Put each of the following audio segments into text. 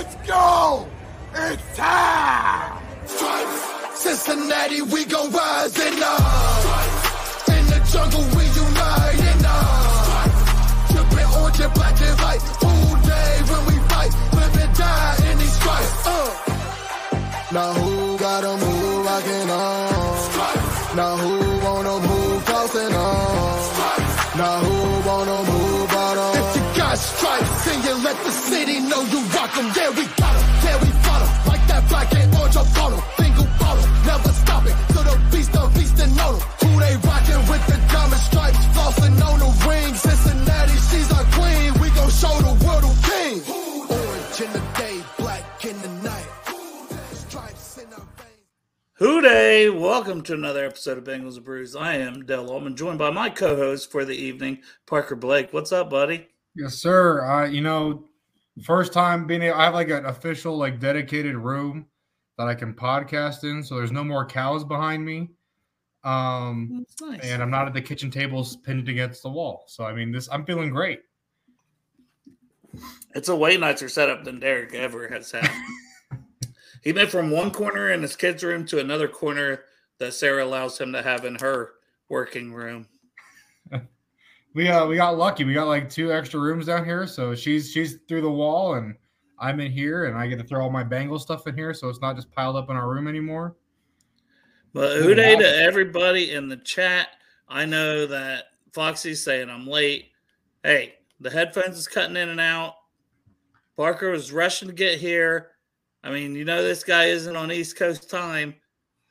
Let's go! It's time! Stripes, Cincinnati, we gon' rise and up. In the jungle, we unite and up. Trippin' orange and black and white. Full day when we fight. Live and die in these stripes. Uh. Now who gotta move rockin' on? Now who wanna move crossing on? Now who wanna move then you let the city know you rock 'em. Yeah, we got 'em. Yeah, we fought 'em. Like that black and orange 'em. Single bottle, never stop it. To the beast feasting on 'em. Who they with the diamond stripes? Flossing on the ring. Cincinnati, she's our queen. We gon' show the world who king. Orange in the day, black in the night. Stripes in our veins. Welcome to another episode of Bengals and Brews. I am Dell Allman, joined by my co-host for the evening, Parker Blake. What's up, buddy? Yes, sir. Uh, you know, first time being able, I have like an official, like dedicated room that I can podcast in. So there's no more cows behind me. Um, nice. and I'm not at the kitchen tables pinned against the wall. So I mean, this I'm feeling great. It's a way nicer setup than Derrick ever has had. he went from one corner in his kids' room to another corner that Sarah allows him to have in her working room. We uh we got lucky. We got like two extra rooms down here. So she's she's through the wall and I'm in here and I get to throw all my Bengal stuff in here. So it's not just piled up in our room anymore. But hooday to everybody in the chat. I know that Foxy's saying I'm late. Hey, the headphones is cutting in and out. Parker was rushing to get here. I mean, you know this guy isn't on East Coast time,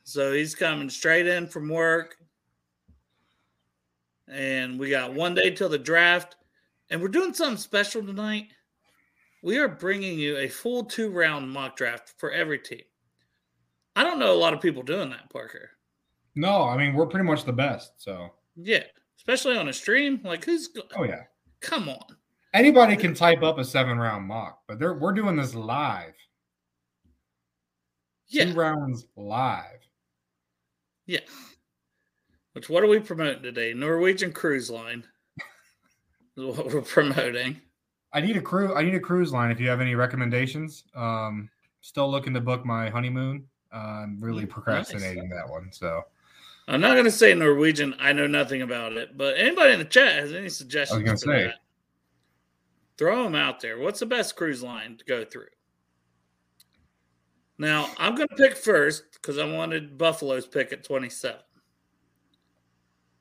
so he's coming straight in from work. And we got one day till the draft, and we're doing something special tonight. We are bringing you a full two round mock draft for every team. I don't know a lot of people doing that, Parker. No, I mean we're pretty much the best. So Yeah, especially on a stream. Like, who's? Go- oh yeah. Come on. Anybody can type up a seven round mock, but they're we're doing this live. Yeah, Two rounds live. yeah. Which what are we promoting today? Norwegian Cruise Line is what we're promoting. I need a crew. I need a cruise line. If you have any recommendations, um, still looking to book my honeymoon. Uh, I'm really Nice. procrastinating that one. So I'm not going to say Norwegian. I know nothing about it, but anybody in the chat has any suggestions? gonna for say. that, Throw them out there. What's the best cruise line to go through? Now I'm going to pick first because I wanted Buffalo's pick at 27,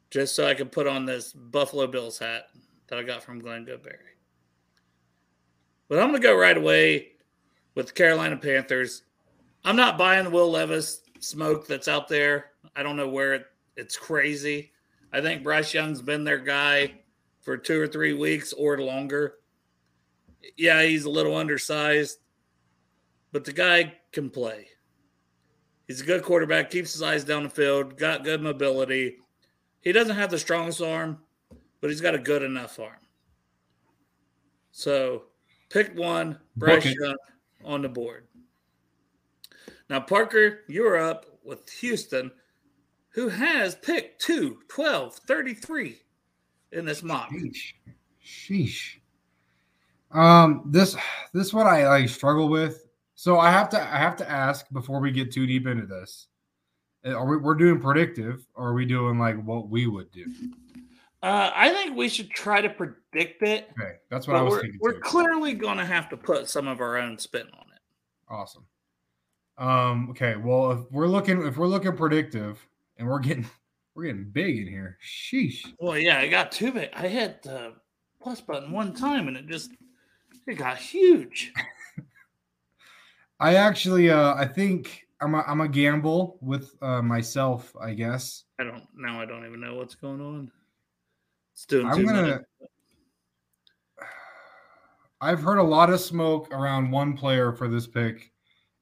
just so I could put on this Buffalo Bills hat that I got from Glenn Goodberry. But I'm going to go right away with the Carolina Panthers. I'm not buying the Will Levis smoke that's out there. I don't know where it, it's crazy. I think Bryce Young's been their guy for two or three weeks or longer. Yeah, he's a little undersized, but the guy can play. He's a good quarterback, keeps his eyes down the field, got good mobility. He doesn't have the strongest arm, but he's got a good enough arm. So pick one, Bryce. Young on the board. Now, Parker, you're up with Houston, who has picked 2, 12, 33 in this mock. sheesh, sheesh. Um, this this what I like struggle with. So I have to I have to ask before we get too deep into this. Uh, Are we we're doing predictive, or are we doing like what we would do? Uh, I think we should try to predict it. Okay, that's what I was we're, thinking. we're too. clearly going to have to put some of our own spin on it. Awesome. Um, okay, well, if we're looking if we're looking predictive and we're getting we're getting big in here. Sheesh. Well, yeah, I got too big. I hit the plus button one time and it just it got huge. I actually uh I think I'm a I'm a gamble with uh myself, I guess. I don't now. I don't even know what's going on. It's doing. I'm gonna. Minutes. I've heard a lot of smoke around one player for this pick,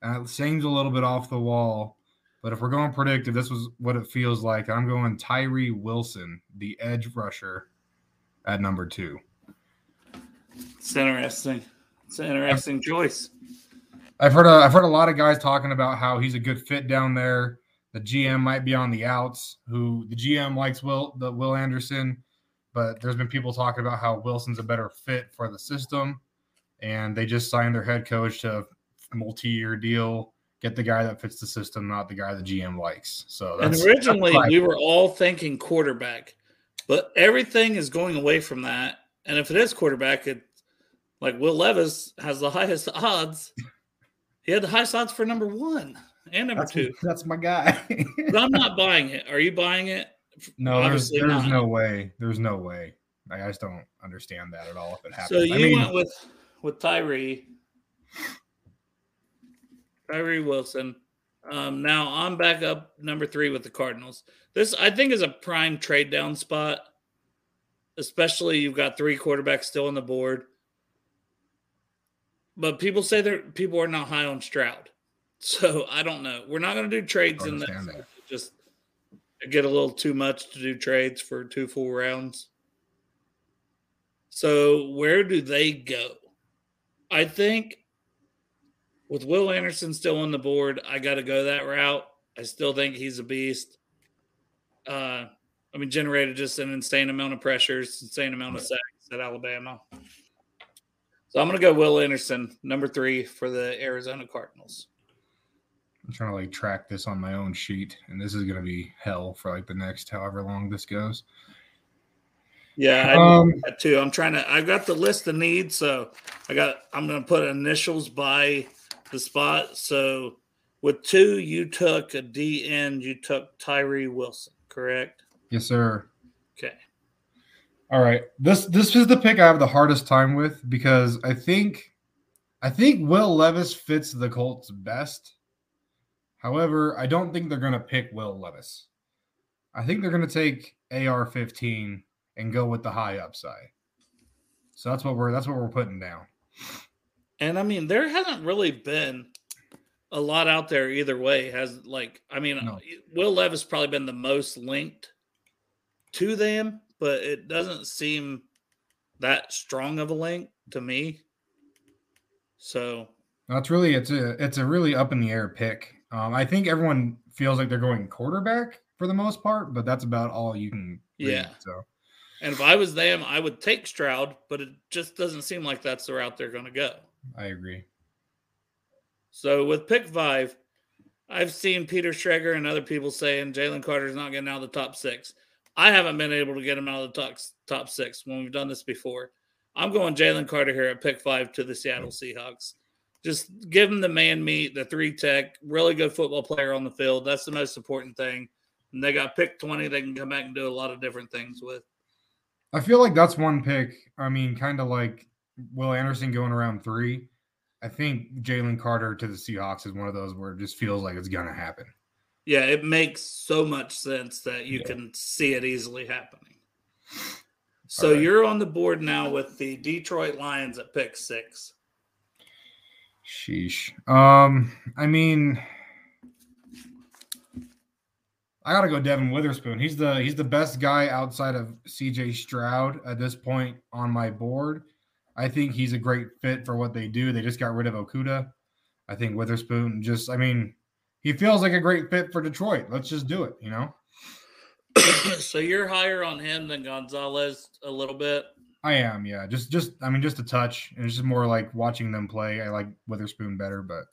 and it seems a little bit off the wall. But if we're going predictive, this was what it feels like. I'm going Tyree Wilson, the edge rusher, at number two. It's interesting. It's an interesting choice. I've heard a, I've heard a lot of guys talking about how he's a good fit down there. The GM might be on the outs. Who the GM likes Will the Will Anderson, but there's been people talking about how Wilson's a better fit for the system, and they just signed their head coach to a multi-year deal. Get the guy that fits the system, not the guy the GM likes. So and originally we were all thinking quarterback, but everything is going away from that. And if it is quarterback, it like Will Levis has the highest odds. He had the highest odds for number one and number that's, two. that's my guy. But I'm not buying it. Are you buying it? no, there's Obviously there's not. no way. There's no way. I just don't understand that at all. If it happens, So you I mean, went with with Tyree, Tyree Wilson. Um, now I'm back up number three with the Cardinals. This I think is a prime trade down spot, especially you've got three quarterbacks still on the board. But people say that people are not high on Stroud, so I don't know. We're not going to do trades in that. Just get a little too much to do trades for two full rounds. So where do they go? I think with Will Anderson still on the board, I got to go that route. I still think he's a beast. Uh, I mean, generated just an insane amount of pressures, insane amount of sacks at Alabama. So I'm going to go Will Anderson, number three for the Arizona Cardinals. I'm trying to like track this on my own sheet, and this is gonna be hell for like the next however long this goes. Yeah, I Um, that too. I'm trying to. I've got the list of needs, so I got. I'm going to put initials by the spot. So with two, you took a DN. You took Tyree Wilson, correct? Yes, sir. Okay. All right. This this is the pick I have the hardest time with because I think I think Will Levis fits the Colts best. However, I don't think they're going to pick Will Levis. I think they're going to take AR15 and go with the high upside. So that's what we're that's what we're putting down. And I mean, there hasn't really been a lot out there either way. Has like, I mean, No. Will Levis probably been the most linked to them, but it doesn't seem that strong of a link to me. So That's really it's a it's a really up in the air pick. Um, I think everyone feels like they're going quarterback for the most part, but that's about all you can. read, Yeah. So And if I was them, I would take Stroud, but it just doesn't seem like that's the route they're going to go. I agree. So with pick five, I've seen Peter Schrager and other people saying Jalen Carter's not getting out of the top six. I haven't been able to get him out of the top, top six when we've done this before. I'm going Jalen Carter here at pick five to the Seattle Seahawks. Just give him the man meat, the three tech, really good football player on the field. That's the most important thing. And they got pick 20, they can come back and do a lot of different things with. I feel like that's one pick. I mean, kind of like Will Anderson going around three. I think Jalen Carter to the Seahawks is one of those where it just feels like it's gonna happen. Yeah, it makes so much sense that you Yeah. can see it easily happening. So Alright. you're on the board now with the Detroit Lions at pick six. Sheesh. Um, I mean, I gotta go Devon Witherspoon. He's the he's the best guy outside of CJ Stroud at this point on my board. I think he's a great fit for what they do. They just got rid of Okudah. I think Witherspoon just, I mean, he feels like a great fit for Detroit. Let's just do it, you know? so you're higher on him than Gonzalez a little bit. I am, yeah. Just just I mean just a touch. It's just more like watching them play. I like Witherspoon better, but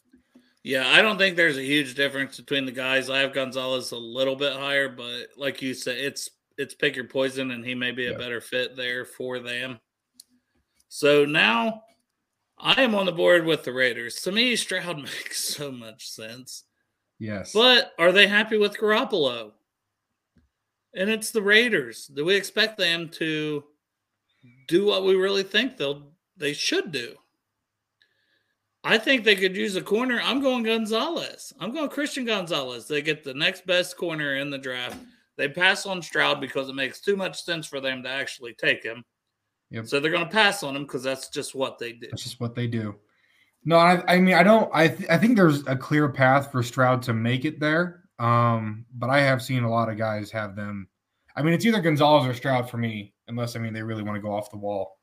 Yeah, I don't think there's a huge difference between the guys. I have Gonzalez a little bit higher, but like you said, it's it's pick your poison, and he may be a Yeah. better fit there for them. So now I am on the board with the Raiders. To me, Stroud makes so much sense. Yes. But are they happy with Garoppolo? And it's the Raiders. Do we expect them to do what we really think they'll they should do? I think they could use a corner. I'm going Gonzalez. I'm going Christian Gonzalez. They get the next best corner in the draft. They pass on Stroud because it makes too much sense for them to actually take him. Yep. So they're going to pass on him because that's just what they do. That's just what they do. No, I, I mean, I don't. I th- I think there's a clear path for Stroud to make it there. Um, but I have seen a lot of guys have them. I mean, it's either Gonzalez or Stroud for me, unless I mean they really want to go off the wall.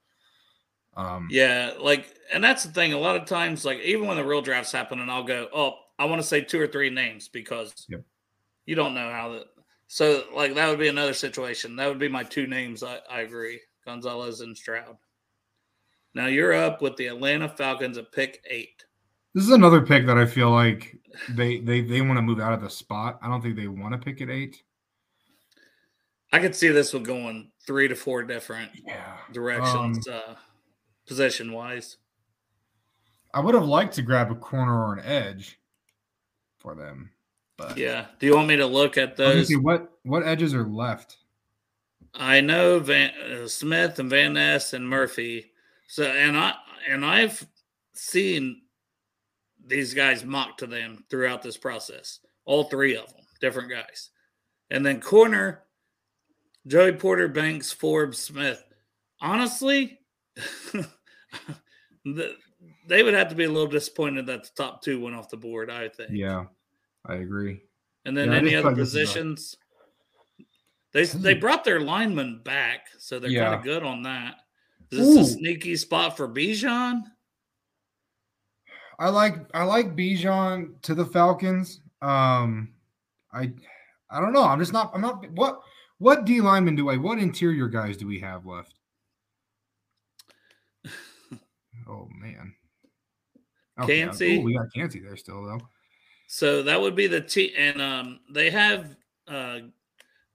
Um, Yeah, like, and that's the thing. A lot of times, like, even when the real drafts happen, and I'll go, oh, I want to say two or three names because Yep. you don't know how that. So, like, that would be another situation. That would be my two names. I, I agree Gonzalez and Stroud. Now you're up with the Atlanta Falcons at pick eight. This is another pick that I feel like they they they want to move out of the spot. I don't think they want to pick at eight. I could see this one going three to four different Yeah. directions, uh, position wise. I would have liked to grab a corner or an edge for them, but Yeah. Do you want me to look at those? see what what edges are left. I know Van uh, Smith and Van Ness and Murphy. So and I and I've seen these guys mock to them throughout this process. All three of them, different guys. And then corner, Joey Porter, Banks, Forbes, Smith. Honestly, the, they would have to be a little disappointed that the top two went off the board. I think. Yeah, I agree. And then Yeah, any other thought this was a- positions? They they hmm. brought their lineman back, so they're kind of good on that. Is this a sneaky spot for Bijan? I like I like Bijan to the Falcons. Um, I I don't know. I'm just not. I'm not. What what D linemen do I? What interior guys do we have left? Oh man. Kancey. Oh, we got Kancey there still though. So that would be the T. And um, they have uh,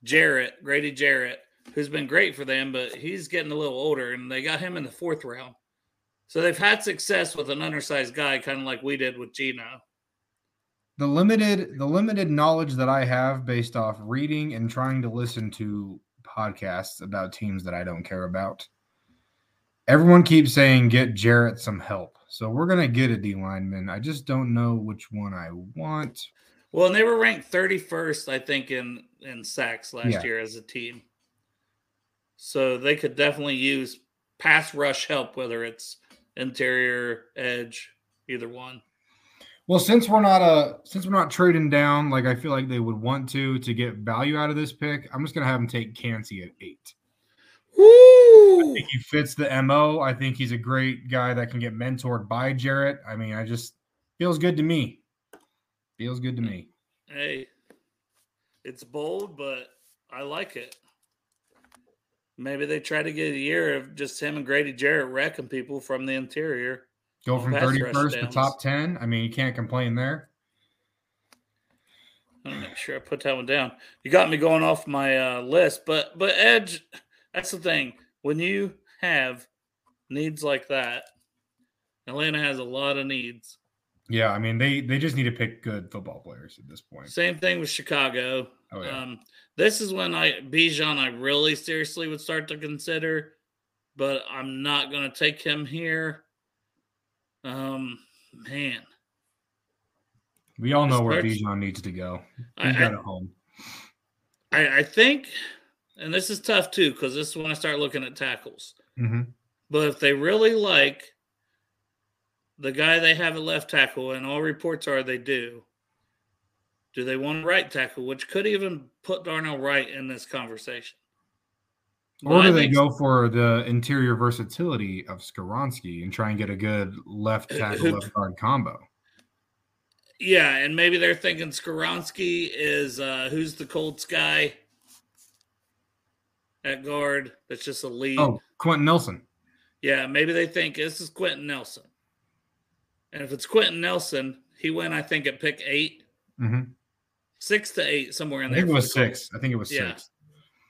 Jarrett, Grady Jarrett, who's been great for them, but he's getting a little older, and they got him in the fourth round. So they've had success with an undersized guy, kind of like we did with Geno. The limited the limited knowledge that I have based off reading and trying to listen to podcasts about teams that I don't care about. Everyone keeps saying get Jarrett some help. So we're gonna get a D lineman. I just don't know which one I want. Well, and they were ranked 31st, I think, in in sacks last Yeah. year as a team. So they could definitely use pass rush help, whether it's interior, edge, either one. Well, since we're not uh since we're not trading down like I feel like they would want to to get value out of this pick, I'm just gonna have them take Kancey at eight. I Woo! think he fits the MO. I think he's a great guy that can get mentored by Jarrett. I mean, I just feels good to me. Feels good to me. Hey, it's bold, but I like it. Maybe they try to get a year of just him and Grady Jarrett wrecking people from the interior. Go from rush 31st to top 10. I mean, you can't complain there. I'm not sure I put that one down. You got me going off my uh, list, but but Edge, that's the thing. When you have needs like that, Atlanta has a lot of needs. Yeah, I mean, they they just need to pick good football players at this point. Same thing with Chicago. Oh yeah. Um, this is when I Bijan I really seriously would start to consider, but I'm not going to take him here. Um, man, we all know where Bijan needs to go. I, He's I, got a home. I, I think, and this is tough too because this is when I start looking at tackles. hmm But if they really like the guy they have at left tackle, and all reports are they do, do they want a right tackle, which could even put Darnell Wright in this conversation? Or do they go for the interior versatility of Skoronski and try and get a good left Uh, tackle, left guard combo? Yeah, and maybe they're thinking Skoronski is uh who's the Colts guy at guard that's just a lead. Oh, Quenton Nelson. Yeah, maybe they think this is Quenton Nelson. And if it's Quenton Nelson, he went, I think, at pick eight, hmm six to eight, somewhere in I there. think it was six. I think it was Yeah. six.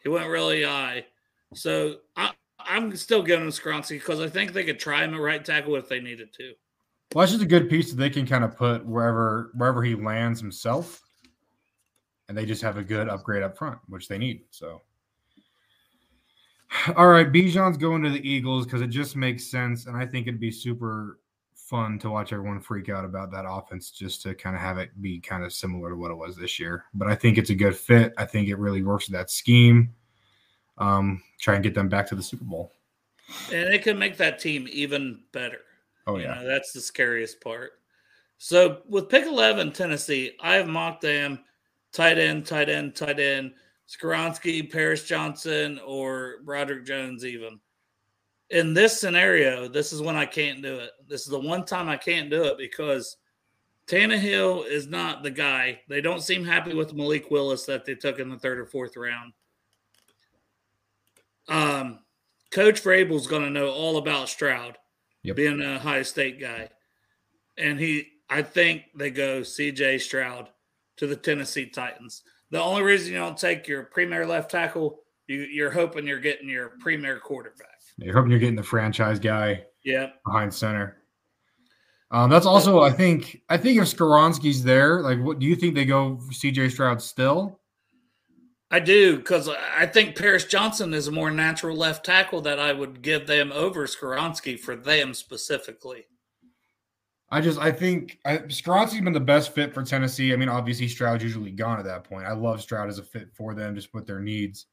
He went really high. So I, I'm still giving him Skoronski because I think they could try him at right tackle if they needed to. Well, that's just a good piece that they can kind of put wherever wherever he lands himself, and they just have a good upgrade up front, which they need. So, all right, Bijan's going to the Eagles because it just makes sense, and I think it'd be super fun to watch everyone freak out about that offense, just to kind of have it be kind of similar to what it was this year. But I think it's a good fit. I think it really works with that scheme. Um, try and get them back to the Super Bowl. And it can make that team even better. Oh You yeah, know, that's the scariest part. So with pick 11, Tennessee, I have mocked them tight end, tight end, tight end, Skoronski, Paris Johnson, or Broderick Jones, even. In this scenario, this is when I can't do it. This is the one time I can't do it because Tannehill is not the guy. They don't seem happy with Malik Willis that they took in the third or fourth round. Um, Coach Vrabel's going to know all about Stroud Yep. being a Ohio State guy, and he I think they go CJ Stroud to the Tennessee Titans. The only reason you don't take your premier left tackle, you, you're hoping you're getting your premier quarterback. You're hoping you're getting the franchise guy Yeah. behind center. Um, that's also, I think, I think if Skoronski's there, like, what do you think they go CJ Stroud still? I do because I think Paris Johnson is a more natural left tackle that I would give them over Skoronski for them specifically. I just, I think I, Skoronski's been the best fit for Tennessee. I mean, obviously Stroud's usually gone at that point. I love Stroud as a fit for them, just with their needs.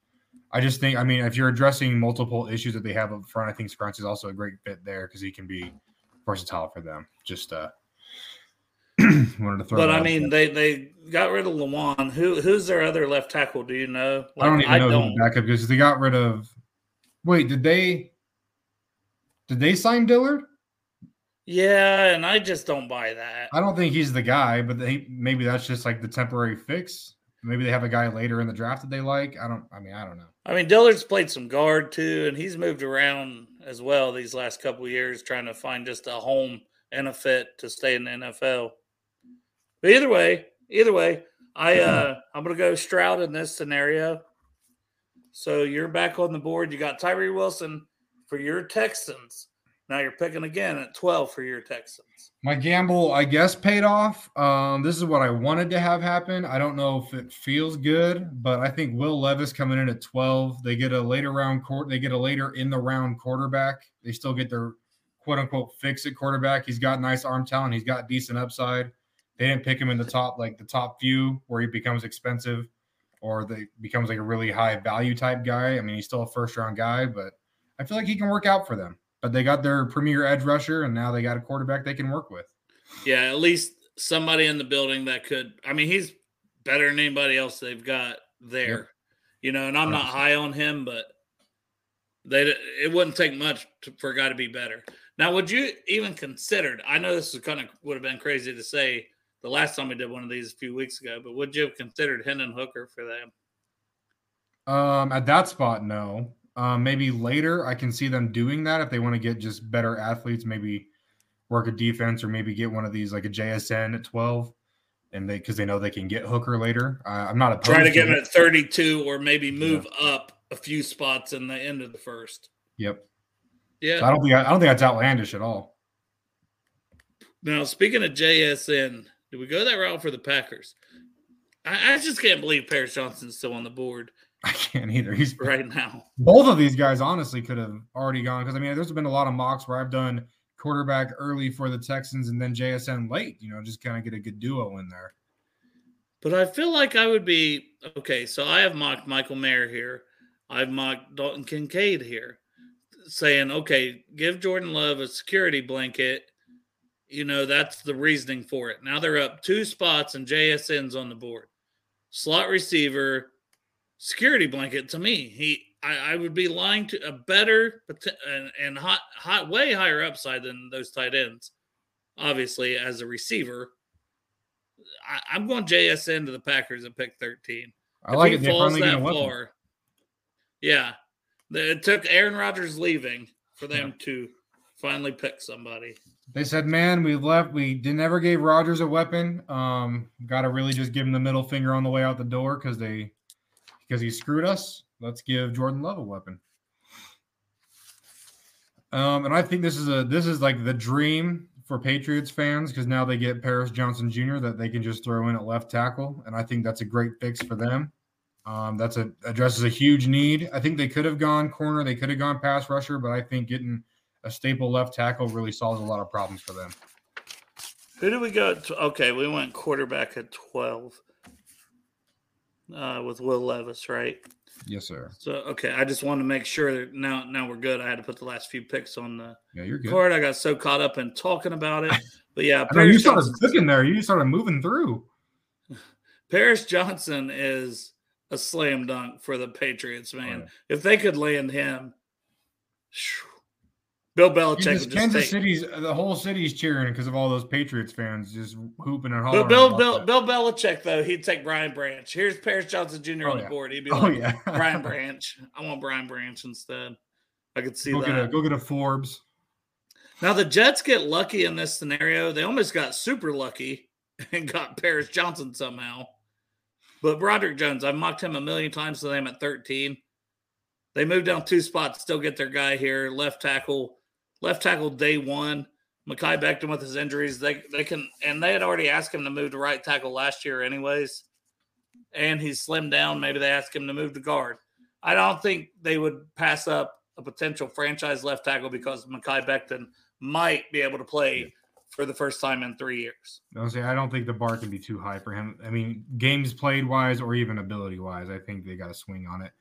I just think, I mean, if you're addressing multiple issues that they have up front, I think Skoronski's also a great fit there because he can be versatile for them. Just uh, wanted to throw. But that I mean, there. they they got rid of Lewan. Who who's their other left tackle? Do you know? I don't Like, even know who the backup because they got rid of. Wait, did they? Did they sign Dillard? Yeah, and I just don't buy that. I don't think he's the guy, but they maybe that's just like the temporary fix. Maybe they have a guy later in the draft that they like. I don't. I mean, I don't know. I mean, Dillard's played some guard too, and he's moved around as well these last couple years, trying to find just a home and a fit to stay in the NFL. But either way, either way, I uh I'm gonna go Stroud in this scenario. So you're back on the board. You got Tyree Wilson for your Texans. Now you're picking again at 12 for your Texans. My gamble, I guess, paid off. Um, this is what I wanted to have happen. I don't know if it feels good, but I think Will Levis coming in at 12. They get a later round court. They get a later in the round quarterback. They still get their quote unquote fix at quarterback. He's got nice arm talent. He's got decent upside. They didn't pick him in the top, like the top few, where he becomes expensive or they becomes like a really high value type guy. I mean, he's still a first round guy, but I feel like he can work out for them. But they got their premier edge rusher, and now they got a quarterback they can work with. Yeah, at least somebody in the building that could. I mean, he's better than anybody else they've got there. Yep. You know, and I'm not high on him, but they it wouldn't take much to, for a guy to be better. Now, would you even considered? I know this is kind of would have been crazy to say the last time we did one of these a few weeks ago, but would you have considered Hendon Hooker for them? Um, at that spot, no. Um, maybe later I can see them doing that if they want to get just better athletes, maybe work a defense or maybe get one of these like a JSN at 12 and they because they know they can get Hooker later. Uh, I'm not opposed Try to get him it. at 32 or maybe move up a few spots in the end of the first. Yep. Yeah. So I don't think I don't think that's outlandish at all. Now, speaking of JSN, did we go that route for the Packers? I, I just can't believe Paris Johnson's still on the board I can't either. He's right now. both of these guys honestly could have already gone because I mean there's been a lot of mocks where I've done quarterback early for the Texans and then JSN late, you know, just kind of get a good duo in there. But I feel like I would be okay. So I have mocked Michael Mayer here. I've mocked Dalton Kincaid here, saying, okay, give Jordan Love a security blanket. You know, that's the reasoning for it. Now they're up two spots and JSN's on the board. Slot receiver, security blanket to me. He I, I would be lying to a better and, and hot hot way higher upside than those tight ends. Obviously, as a receiver. I, I'm going JSN to the Packers at pick 13. I If like he it. Falls finally get a that far, yeah, it took Aaron Rodgers leaving for them to finally pick somebody. They said, "Man, we left. We did never gave Rodgers a weapon. Um, got to really just give him the middle finger on the way out the door because they because he screwed us. Let's give Jordan Love a weapon." Um, and I think this is a this is like the dream for Patriots fans because now they get Paris Johnson Jr. that they can just throw in at left tackle, and I think that's a great fix for them. Um, that's a addresses a huge need. I think they could have gone corner, they could have gone pass rusher, but I think getting a staple left tackle really solves a lot of problems for them. Who did we go? Okay, we went quarterback at 12 uh, with Will Levis, right? Yes, sir. So, okay, I just wanted to make sure that now now we're good. I had to put the last few picks on the Yeah, you're good. card. I got so caught up in talking about it. But yeah, know you started Johnson, cooking there. You started moving through. Paris Johnson is a slam dunk for the Patriots, man. yeah. If they could land him, phew. Bill Belichick Kansas, just Kansas. City's the whole city's cheering because of all those Patriots fans just hooping and hollering. But Bill, Bill, that. Bill Belichick though, he'd take Brian Branch. Here's Paris Johnson Jr. Oh, on yeah. the board. He'd be Oh like, yeah, Brian Branch. I want Brian Branch instead. I could see Go get a that. go get a Forbes. Now the Jets get lucky in this scenario. They almost got super lucky and got Paris Johnson somehow. But Broderick Jones, I've mocked him a million times to them at 13. They moved down two spots, still get their guy here, left tackle, left tackle day one. Mekhi Becton with his injuries, they they can and they had already asked him to move to right tackle last year, anyways. And he's slimmed down. Maybe they asked him to move to guard. I don't think they would pass up a potential franchise left tackle because Mekhi Becton might be able to play for the first time in three years. I'll say I don't think the bar can be too high for him. I mean, games played wise or even ability wise, I think they got to swing on it.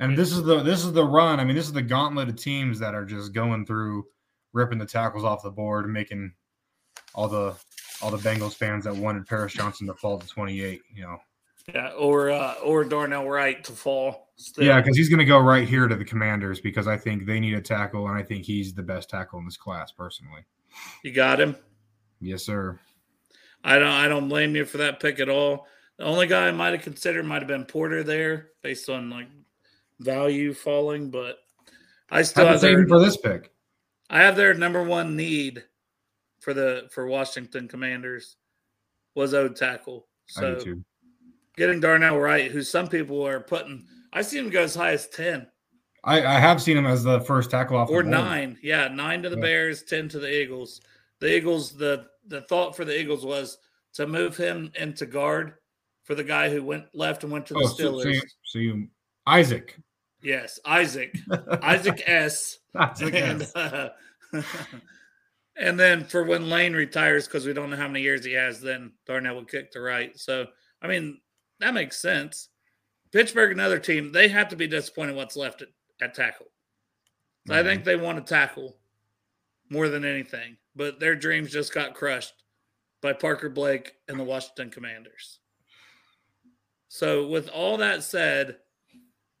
And this is the this is the run. I mean, this is the gauntlet of teams that are just going through, ripping the tackles off the board, making all the all the Bengals fans that wanted Paris Johnson to fall to 28. You know, Yeah, or uh, or Darnell Wright to fall. Still. yeah, because he's going to go right here to the Commanders because I think they need a tackle, and I think he's the best tackle in this class personally. you got him. Yes, sir. I don't I don't blame you for that pick at all. The only guy I might have considered might have been Porter there, based on like value falling, but I still Have their, for this pick. I have their number one need for the for Washington Commanders was owed tackle. So getting Darnell Wright, who some people are putting, I see him go as high as ten I, I have seen him as the first tackle off or nine. Yeah, nine to the Yeah. Bears, ten to the Eagles. The Eagles, the the thought for the Eagles was to move him into guard for the guy who went left and went to the Oh, so, Steelers. so, you, so you Isaac. Yes, Isaac, Isaac S. Isaac And, S. uh, and then for when Lane retires, because we don't know how many years he has, then Darnell would kick to right. So, I mean, that makes sense. Pittsburgh, another team, they have to be disappointed what's left at, at tackle. So I Mm-hmm. think they want to tackle more than anything, but their dreams just got crushed by Parker Blake and the Washington Commanders. So, with all that said,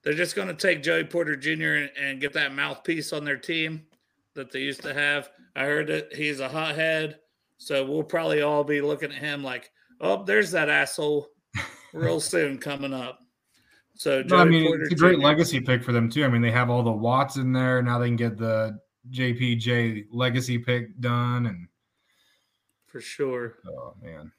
they're just going to take Joey Porter Jr. and, and get that mouthpiece on their team that they used to have. I heard that he's a hothead, so we'll probably all be looking at him like, "Oh, there's that asshole," real soon coming up. So, No, I Joey mean, Porter it's a great Jr. legacy pick for them too. I mean, they have all the Watts in there. Now they can get the JPJ legacy pick done, and for sure. oh man,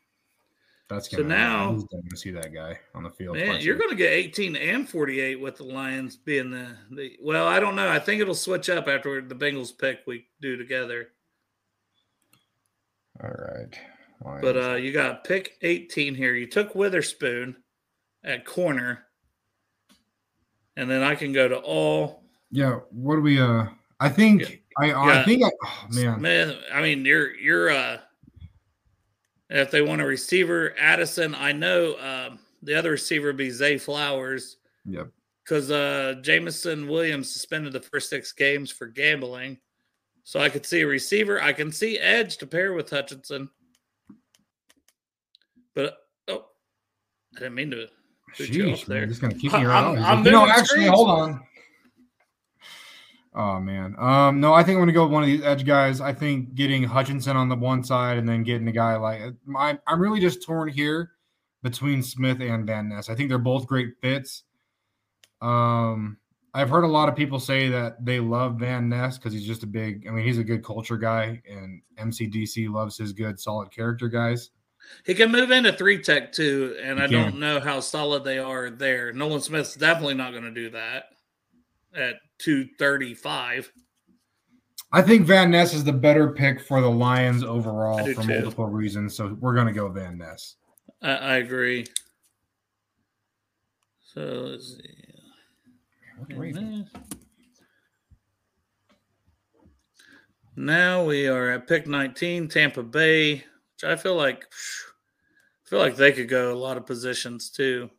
that's So gonna. now- who's going to see that guy on the field. Man, you're going to get 18 and 48 with the Lions being the, the well, I don't know. I think it'll switch up after the Bengals pick we do together. all right. But uh you got pick 18 here. You took Witherspoon at corner. And then I can go to all yeah, what do we? Uh, I think Yeah. I. I think I. Oh, man, man. I mean, you're you're uh if they want a receiver, Addison, I know um the other receiver would be Zay Flowers. Yep. because uh, Jameson Williams suspended the first six games for gambling. So I could see a receiver. I can see Edge to pair with Hutchinson. But oh, I didn't mean to boot you off Sheesh, there. man, just gonna kick me right I'm-. I'm know, actually, screens. hold on. Oh man, um, no, I think I'm gonna go with one of these edge guys. I think getting Hutchinson on the one side and then getting a guy like I'm, I'm really just torn here between Smith and Van Ness. I think they're both great fits. Um, I've heard a lot of people say that they love Van Ness because he's just a big. I mean, he's a good culture guy, and MCDC loves his good, solid character guys. He can move into three tech too, and He I can. don't know how solid they are there. Nolan Smith's definitely not going to do that at 235. I think Van Ness is the better pick for the Lions overall for too. multiple reasons. So we're going to go Van Ness. I, I agree. So let's see. Now we are at pick 19, Tampa Bay, which I feel like I feel like they could go a lot of positions too.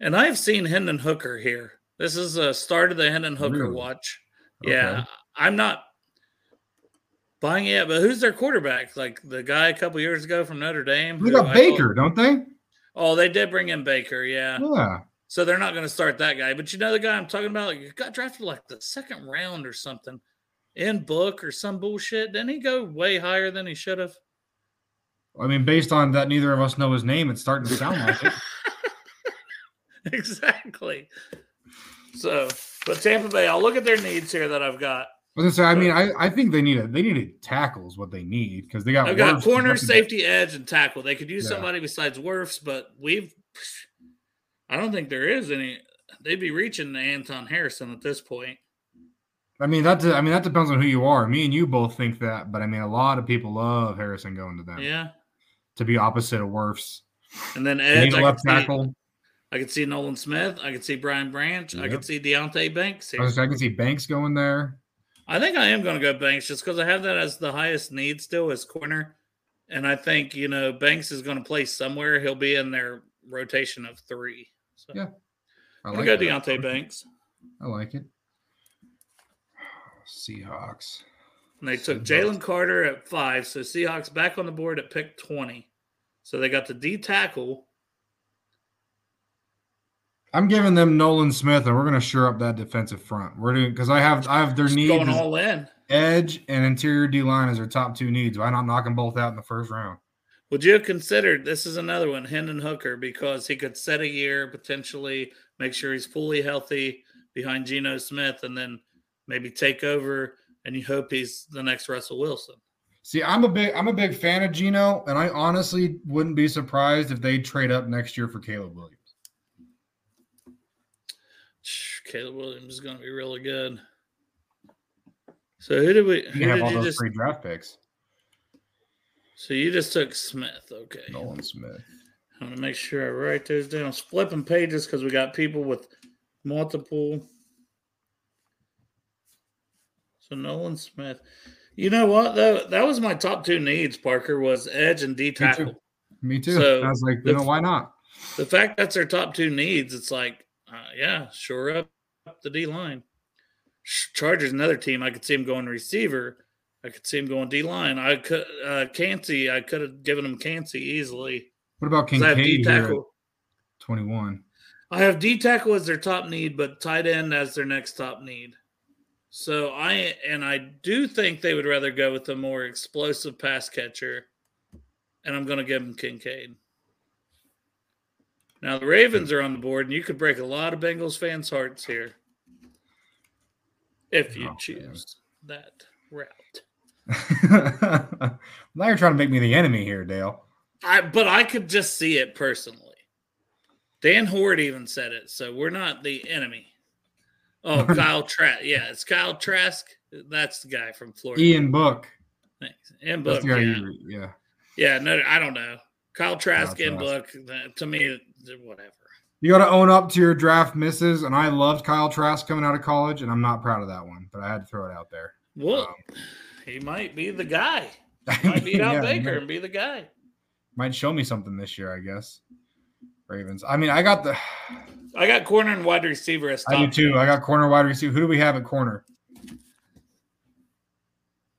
And I've seen Hendon Hooker here. This is a start of the Hendon Hooker Really? watch. Okay. Yeah, I'm not buying it, but who's their quarterback? Like the guy a couple years ago from Notre Dame. They got Baker, don't they? oh, they did bring in Baker, yeah. Yeah. So they're not going to start that guy. But you know the guy I'm talking about? Like, got drafted like the second round or something in book or some bullshit. Didn't he go way higher than he should have? I mean, based on that, neither of us know his name. It's starting to sound like it. exactly. So, but Tampa Bay, I'll look at their needs here that I've got. I say, I mean, I, I think they need a they need a tackle is what they need because they got I've got Wirfs, corner, safety, edge, and tackle. They could use Yeah. somebody besides Wirfs, but we've. I don't think there is any. They'd be reaching to Anton Harrison at this point. I mean that I mean that depends on who you are. Me and you both think that, but I mean a lot of people love Harrison going to them Yeah, to be opposite of Wirfs. and then edge. need a I left tackle. I could see Nolan Smith. I could see Brian Branch. I Yep. could see Deonte Banks I, here. I can see Banks going there. I think I am going to go Banks just because I have that as the highest need still as corner, and I think you know Banks is going to play somewhere. He'll be in their rotation of three. So Yeah, I to go that. Deonte Banks. I like it. Seahawks. And they took Jalen Carter at five. So Seahawks back on the board at pick 20. So they got the D tackle. I'm giving them Nolan Smith, and we're going to shore up that defensive front. We're doing because I have I have their Just needs going all in. edge and interior D line as their top two needs. Why not knock them both out in the first round? Would you have considered this is another one, Hendon Hooker, because he could set a year, potentially make sure he's fully healthy behind Geno Smith, and then maybe take over, and you hope he's the next Russell Wilson. See, I'm a big I'm a big fan of Geno, and I honestly wouldn't be surprised if they trade up next year for Caleb Williams. Caleb Williams is going to be really good. So who did we? You Who can have all you those just? free draft picks. So you just took Smith, okay? Nolan Smith. I'm gonna make sure I write those down. Flipping pages because we got people with multiple. So Nolan Smith. You know what though? That was my top two needs. Parker was edge and D tackle. Me too. So, I was like, the you know, why not? The fact that's their top two needs, it's like, uh, yeah, sure up, up the D line. Chargers another team. I could see him going receiver. I could see him going D line. I could uh Kancey. I could have given him Kancey easily. What about 'Cause I have D Kincaid here tackle. 21? I have D tackle as their top need, but tight end as their next top need. So I and I do think they would rather go with a more explosive pass catcher, and I'm going to give them Kincaid. Now the Ravens are on the board, and you could break a lot of Bengals fans' hearts here if you Oh, choose that route. now you're trying to make me the enemy here, Dale. I but I could just see it personally. Dan Hoard even said it, so we're not the enemy. Oh, Kyle Trask. Yeah, it's Kyle Trask. That's the guy from Florida. Ian Book. Thanks. That's Book. Yeah. yeah. yeah, no, I don't know. Kyle Trask Kyle Trask. Book. To me, whatever. You got to own up to your draft misses, and I loved Kyle Trask coming out of college, and I'm not proud of that one, but I had to throw it out there. Well, Um, he might be the guy. He might beat out yeah, Baker might- and be the guy. might show me something this year, I guess. Ravens. I mean, I got the. I got corner and wide receiver as top. I do too. I got corner, wide receiver. Who do we have at corner?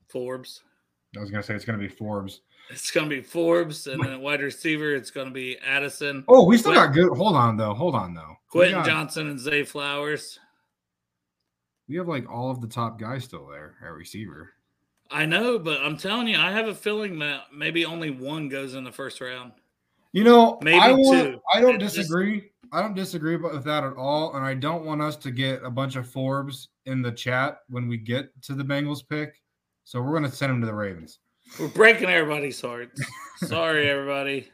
Forbes. I was gonna say it's gonna be Forbes. It's going to be Forbes, and then wide receiver, it's going to be Addison. Oh, we still Quinn- got good. Hold on though. Hold on though. Quentin got- Johnson and Zay Flowers. We have like all of the top guys still there at receiver. I know, but I'm telling you, I have a feeling that maybe only one goes in the first round. You know, Maybe I want, two. I don't just- disagree. I don't disagree with that at all, and I don't want us to get a bunch of Forbes in the chat when we get to the Bengals pick. So we're going to send them to the Ravens. We're breaking everybody's hearts. Sorry, everybody.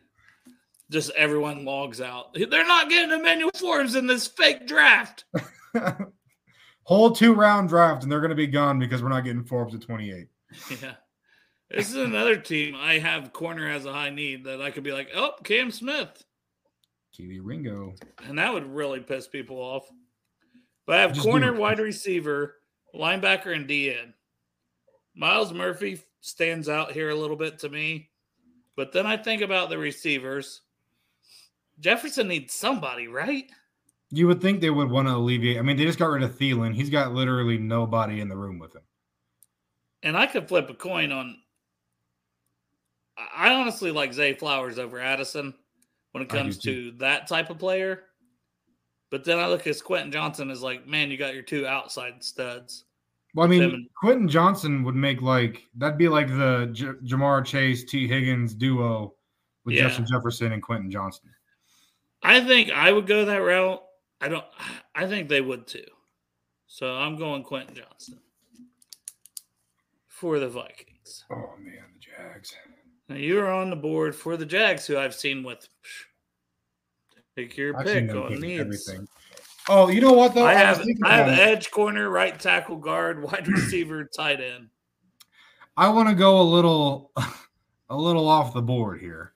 Just everyone logs out. They're not getting Emmanuel Forbes in this fake draft. Whole two round draft, and they're going to be gone because we're not getting Forbes at 28. Yeah. This is another team I have corner as a high need that I could be like, oh, Cam Smith. Kelee Ringo. And that would really piss people off. But I have Just corner, wide receiver, linebacker, and DN. Myles Murphy stands out here a little bit to me. But then I think about the receivers. Jefferson needs somebody, right? You would think they would want to alleviate. I mean, they just got rid of Thielen. He's got literally nobody in the room with him. And I could flip a coin on. I honestly like Zay Flowers over Addison when it comes to that type of player. But then I look at Quentin Johnson as like, man, you got your two outside studs. Well, I mean, and- Quentin Johnson would make like that'd be like the J- Ja'Marr Chase Tee Higgins duo with Yeah. Justin Jefferson and Quentin Johnson. I think I would go that route. I don't. I think they would too. So I'm going Quentin Johnson for the Vikings. Oh man, the Jags. Now you're on the board for the Jags, who I've seen with. Take your I've pick on needs. everything. Oh, you know what though? I have thinking I have edge corner, right tackle, guard, wide receiver, tight end. I want to go a little a little off the board here.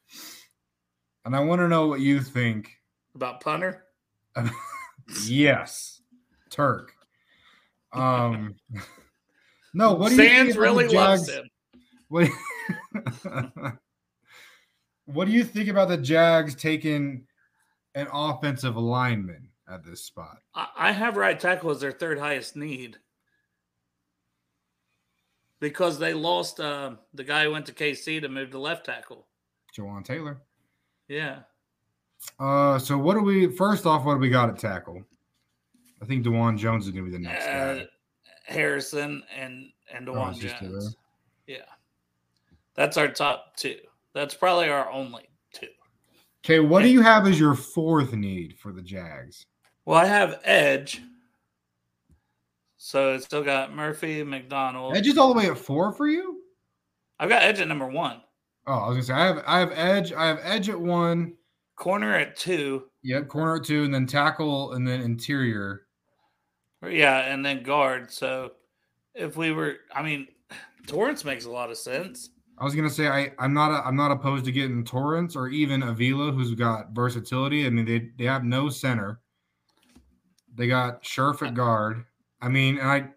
And I want to know what you think. About punter, Yes. Turk. Um No, what do you think really loves him. What, what do you think about the Jags taking an offensive lineman at this spot? I, have right tackle as their third highest need because they lost uh, the guy who went to KC to move to left tackle. Jawaan Taylor. Yeah, Uh so what do we first off, what do we got at tackle? I think Dawand Jones is gonna be the next uh, guy. Harrison and and Oh, Dawand still Jones. Yeah, that's our top two. That's probably our only two. Okay, what do you have as your fourth need for the Jags? Well, I have Edge. So it's still got Murphy, McDonald. Edge is all the way at four for you? I've got Edge at number one, Oh, I was gonna say I have I have Edge, I have Edge at one, corner at two. yep, corner at two, and then tackle and then interior. Yeah, and then guard. So if we were, I mean, Torrence makes a lot of sense. I was gonna say I I'm not a, I'm not opposed to getting Torrence or even Avila, who's got versatility. I mean they they have no center. They got Scherff at guard. I mean, and I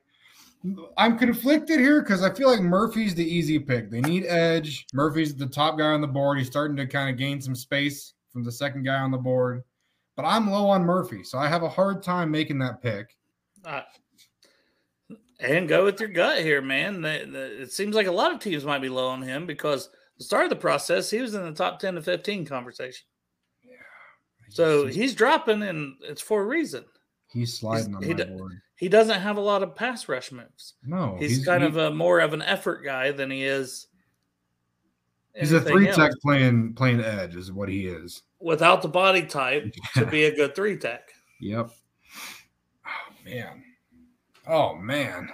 I'm conflicted here because I feel like Murphy's the easy pick. They need edge. Murphy's the top guy on the board. He's starting to kind of gain some space from the second guy on the board. But I'm low on Murphy, so I have a hard time making that pick. Uh, and go with your gut here, man. The, the, it seems like a lot of teams might be low on him because the start of the process, he was in the top 10 to 15 conversation. Yeah, So he's, he's dropping, and it's for a reason. He's sliding on he my board. He doesn't have a lot of pass rush moves. No, He's, kind he- of a more of an effort guy than he is. he's a three else. tech playing playing edge is what he is. without the body type to be a good three tech. Yep. Oh man. Oh man.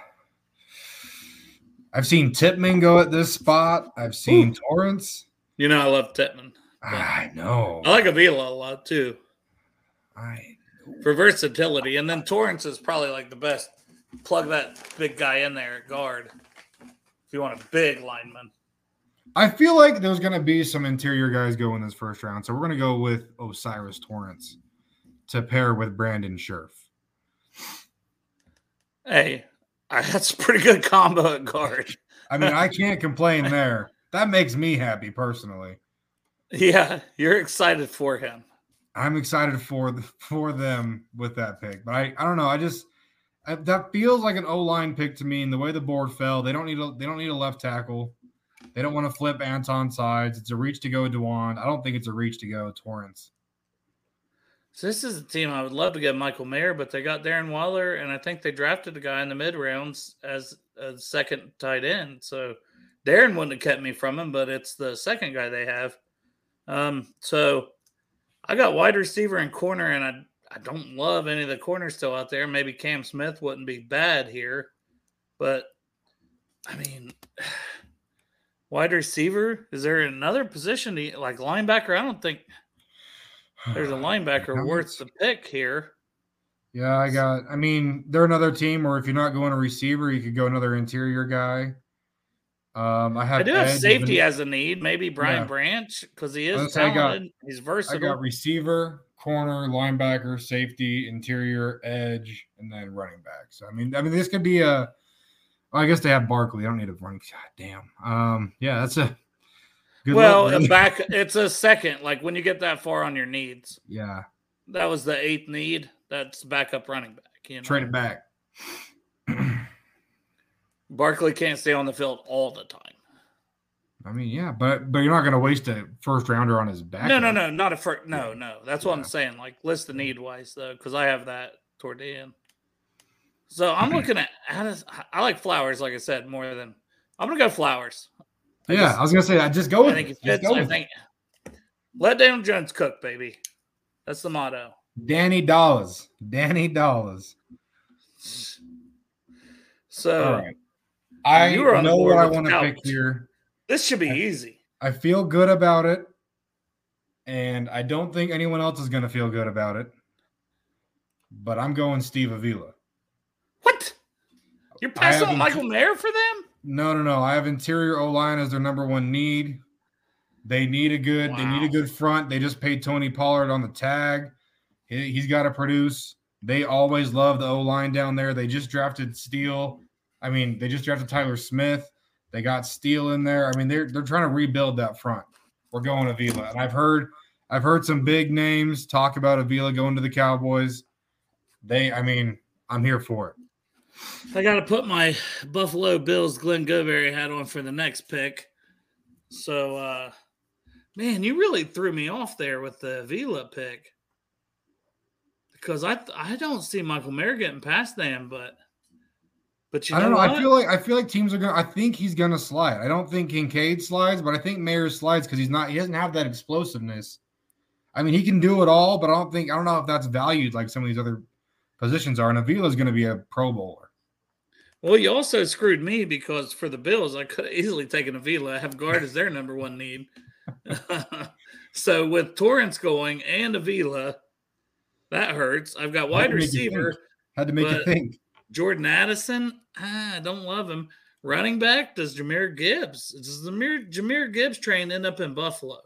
I've seen Tippmann go at this spot. I've seen Torrence. You know, I love Tippmann. I know. I like Avila a lot too I for versatility. And then Torrance is probably like the best. Plug that big guy in there at guard if you want a big lineman. I feel like there's gonna be some interior guys go in this first round. So we're gonna go with O'Cyrus Torrence to pair with Brandon Scherff. Hey, that's a pretty good combo at guard. I mean, I can't complain there. That makes me happy personally. Yeah, you're excited for him. I'm excited for the, for them with that pick, but I, I don't know. I just I, that feels like an O line pick to me. And the way the board fell, they don't need a they don't need a left tackle. They don't want to flip Anton sides. It's a reach to go Dawand. I don't think it's a reach to go Torrence. So this is a team I would love to get Michael Mayer, but they got Darren Waller, and I think they drafted a guy in the mid rounds as a second tight end. So Darren wouldn't have kept me from him, but it's the second guy they have. Um, so I got wide receiver and corner, and I I don't love any of the corners still out there. Maybe Cam Smith wouldn't be bad here, but I mean, wide receiver. Is there another position to, like linebacker? I don't think there's a linebacker worth the pick here. Yeah, I got. I mean, they're another team, or if you're not going a receiver, you could go another interior guy. Um, I have. I do have safety but as a need. Maybe Brian Yeah. Branch because he is was gonna say, I got- talented. He's I got receiver, corner, linebacker, safety, interior, edge, and then running back. So I mean, I mean, this could be a. well, I guess they have Barkley. I don't need a running. God damn. Um, yeah, that's a. Good well, luck, back. It's a second. Like when you get that far on your needs, yeah, that was the eighth need. That's backup running back. You know, trade it back. Barkley can't stay on the field all the time. I mean, yeah, but but you're not going to waste a first rounder on his back. No, no, no, not a first. No, no. That's what I'm saying. Like list the need wise though, because I have that toward the end. So I'm looking at. How does I like flowers? Like I said, more than I'm gonna go flowers. I Yeah, just- I was going to say, I just go I think it. it fits. I think let Daniel Jones cook, baby. That's the motto. Danny Dollars. Danny Dollars. So right. I know what I want to pick here. This should be easy. I feel good about it, and I don't think anyone else is going to feel good about it. But I'm going Steve Avila. What? You're passing on Michael Mayer for them? No, no, no. I have interior O line as their number one need. They need a good. They need a good front. They just paid Tony Pollard on the tag. He, he's got to produce. They always love the O line down there. They just drafted Steele. I mean, they just drafted Tyler Smith. They got Steele in there. I mean, they're they're trying to rebuild that front. We're going to Avila, and I've heard I've heard some big names talk about Avila going to the Cowboys. They, I mean, I'm here for it. I got to put my Buffalo Bills Glenn Goberry hat on for the next pick. So, uh, man, you really threw me off there with the Vila pick because I I don't see Michael Mayer getting past them, but but I don't know. what? I feel like I feel like teams are gonna. I think he's gonna slide. I don't think Kincaid slides, but I think Mayer slides because he's not. He doesn't have that explosiveness. I mean, he can do it all, but I don't think I don't know if that's valued like some of these other positions are. And Avila is going to be a Pro Bowler. Well, you also screwed me because for the Bills, I could have easily taken Avila. I have guard as their number one need. so with Torrence going and Avila, that hurts. I've got wide That would make you receiver Had to make you think. Jordan Addison. Ah, I don't love him. Running back does Jahmyr Gibbs. Does Jahmyr, Jahmyr Gibbs train end up in Buffalo?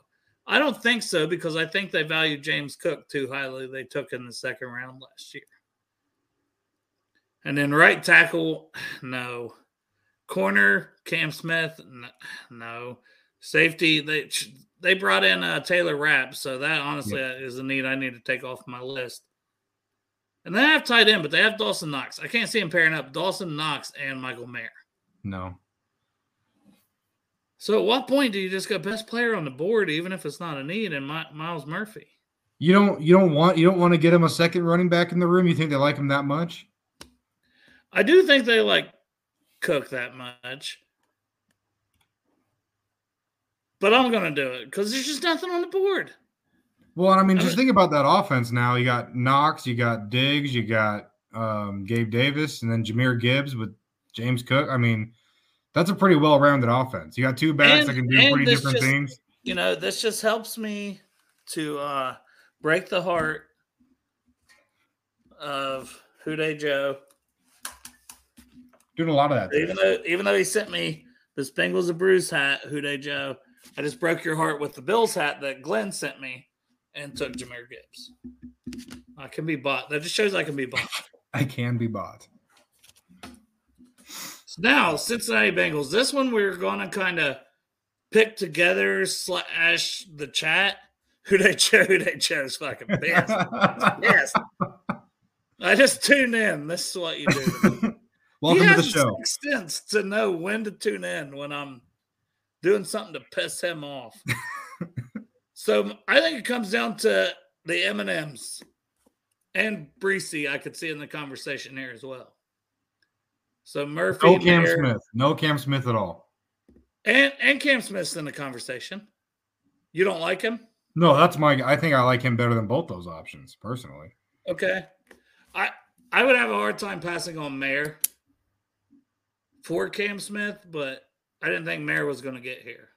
I don't think so because I think they value James Cook too highly. They took in the second round last year. And then right tackle, no. Corner, Cam Smith, no. Safety, they they brought in uh, Taylor Rapp, so that honestly is a need I need to take off my list. And they have tight end, but they have Dawson Knox. I can't see him pairing up Dawson Knox and Michael Mayer. No. So at what point do you just go best player on the board, even if it's not a need, and My- Myles Murphy? You don't. You don't want. You don't want to get him a second running back in the room. You think they like him that much? I do think they like Cook that much. But I'm going to do it because there's just nothing on the board. Well, I mean, just think about that offense now. You got Knox, you got Diggs, you got um, Gabe Davis, and then Jahmyr Gibbs with James Cook. I mean, that's a pretty well-rounded offense. You got two backs that can do pretty different just- things. You know, this just helps me to uh, break the heart of Hude Joe. Doing a lot of that. Even though even though he sent me this Bengals a Bruise hat, Hude Joe, I just broke your heart with the Bills hat that Glenn sent me and took Jahmyr Gibbs. I can be bought. That just shows I can be bought. I can be bought. So now, Cincinnati Bengals. This one we're going to kind of pick together slash the chat. Hude Joe, Hude Joe's fucking pissed. yes. I just tune in. This is what you do. Welcome he to the show. sense to know when to tune in when I'm doing something to piss him off. So I think it comes down to the M and M's and Bresee. I could see in the conversation here as well. So Murphy, No Cam Mayer, Smith. No Cam Smith at all. and and Cam Smith's in the conversation. You don't like him? No, that's my. I think I like him better than both those options personally. Okay. I I would have a hard time passing on Mayer for Cam Smith, but I didn't think Mayer was going to get here.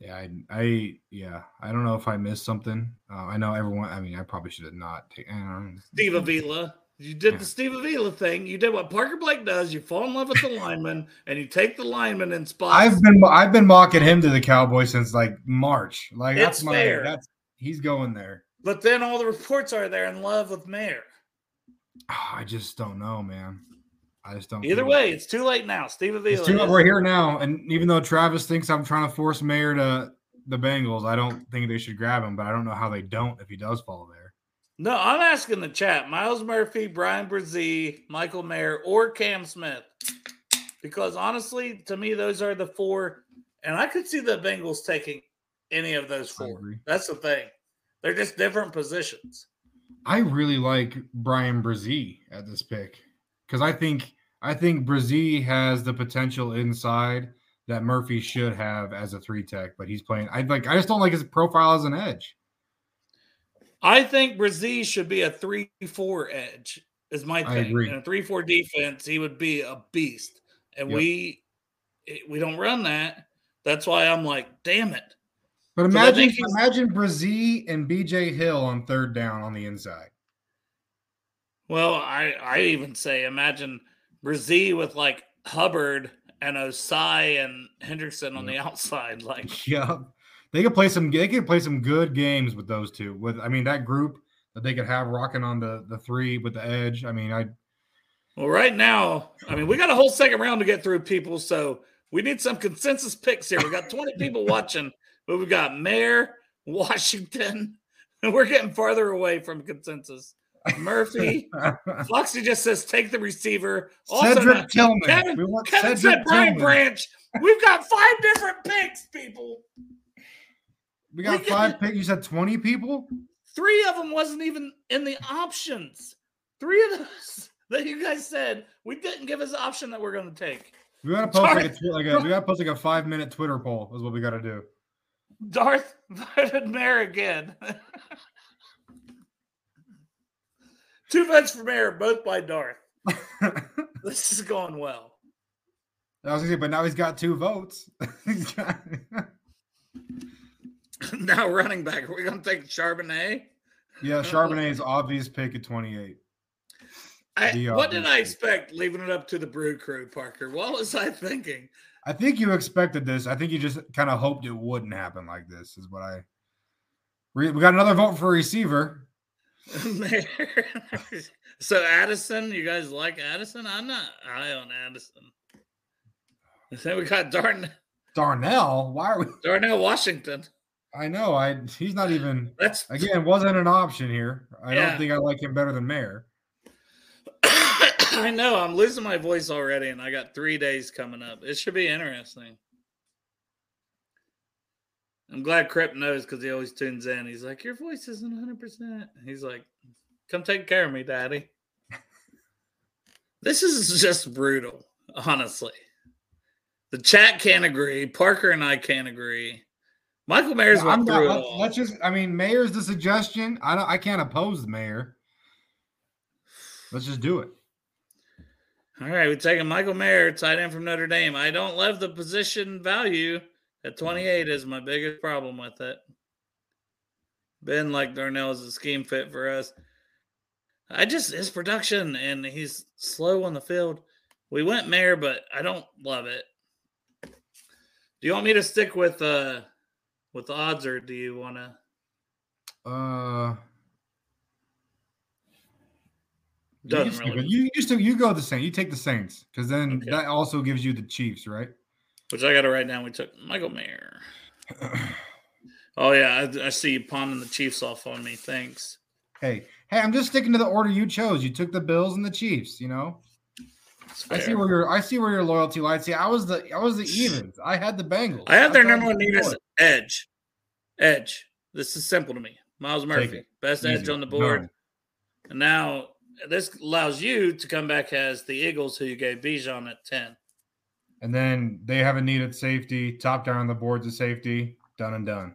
Yeah, I, I, yeah, I don't know if I missed something. Uh, I know everyone. I mean, I probably should have not taken. Steve Avila. You did the Steve Avila thing. You did what Parker Blake does. You fall in love with the lineman, and you take the lineman in spots. I've been, I've been mocking him to the Cowboys since like March. Like that's It's my, fair. that's he's going there. but then all the reports are they're in love with Mayer. Ah, I just don't know, man. I just don't. Either way, it's too late now. Steve Avila. it's too, is- we're here now, and even though Travis thinks I'm trying to force Mayer to the Bengals, I don't think they should grab him. But I don't know how they don't if he does fall there. No, I'm asking the chat: Myles Murphy, Bryan Bresee, Michael Mayer, or Cam Smith. Because honestly, to me, those are the four, and I could see the Bengals taking any of those four. That's the thing; they're just different positions. I really like Bryan Bresee at this pick because I think I think Bresee has the potential inside that Murphy should have as a three tech, but he's playing. I like. I just don't like his profile as an edge. I think Bresee should be a three-four edge. Is my I thing. agree. In a three-four defense, he would be a beast. And Yep. we we don't run that. That's why I'm like, damn it. But imagine he's- imagine Bresee and BJ Hill on third down on the inside. Well, I I even say imagine Bresee with like Hubbard and Ossai and Hendrickson on the outside. Like Yeah. They could play some they could play some good games with those two. With I mean that group that they could have rocking on the the three with the edge. I mean, I well, right now, I mean, we got a whole second round to get through, people. So we need some consensus picks here. We got 20 people watching, but we've got Mayor, Washington, and we're getting farther away from consensus. Murphy, Foxy just says take the receiver. Also, Cedric now- Tillman. Kevin- we want Kevin Cedric said Brian Tillman. Branch. We've got five different picks, people. We got We five pick. You said 20 people? Three of them wasn't even in the options. Three of those that you guys said we didn't give us option that we're going to take. We gotta post like a, like a we gotta post like a five minute Twitter poll is what we gotta do. Darth mayor again. Two votes for mayor, both by Darth. This is going well. I was gonna say, but now he's got two votes. Got- now running back. Are we going to take Charbonnet? yeah, Charbonnet's obvious pick at 28. I, what did I expect leaving it up to the brew crew, Parker? What was I thinking? I think you expected this. I think you just kind of hoped it wouldn't happen like this. Is what I. We got another vote for receiver. Mayor. so Addison, you guys like Addison? I'm not high on Addison. Then we got Darn Darnell. Why are we? Darnell Washington. I know. I he's not even That's again wasn't an option here. I Yeah. don't think I like him better than Mayor. I know I'm losing my voice already, and I got three days coming up. It should be interesting. I'm glad Crip knows because he always tunes in. He's like, "Your voice isn't 100." percent He's like, "Come take care of me, Daddy." this is just brutal, honestly. The chat can't agree. Parker and I can't agree. Michael Mayer's went not, through it let's just. I mean, Mayor's the suggestion. I don't. I can't oppose the mayor. Let's just do it. All right, we're taking Michael Mayer, tight end from Notre Dame. I don't love the position value at 28 is my biggest problem with it. Ben like Darnell is a scheme fit for us. I just his production and he's slow on the field. We went Mayor, but I don't love it. Do you want me to stick with uh with odds or do you want to? Uh, you, Doesn't just, really. you used to you go the Saints. You take the Saints because then Okay. that also gives you the Chiefs, right? Which I got to write down. We took Michael Mayer. Oh yeah, I, I see you pawning the Chiefs off on me. Thanks. hey, hey, I'm just sticking to the order you chose. You took the Bills and the Chiefs. You know, I see where your I see where your loyalty lies. See, I was the I was the evens. I had the Bengals. I have their thought number one need edge. Edge. This is simple to me. Miles Murphy, best edge on the board. None. And now this allows you to come back as the Eagles, who you gave Bijan at 10. And then they have a need at safety. Top down on the boards of safety. Done and done.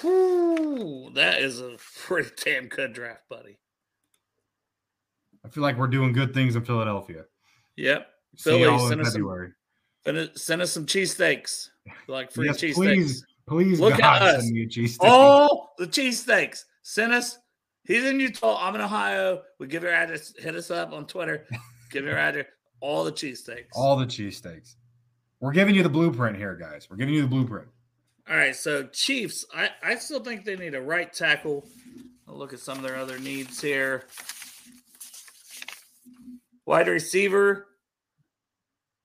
Whew, that is a pretty damn good draft, buddy. I feel like we're doing good things in Philadelphia. Yep. See y'all in us some- February. Send us- Send us some cheesesteaks. Like free Yes, cheesesteaks. please, please, Look at God, us. send me a cheesesteak. All the cheesesteaks. Send us. He's in Utah. I'm in Ohio. We give your address. Hit us up on Twitter. give your address. All the cheesesteaks. All the cheesesteaks. We're giving you the blueprint here, guys. We're giving you the blueprint. All right, so Chiefs, I, I still think they need a right tackle. I'll look at some of their other needs here. Wide receiver,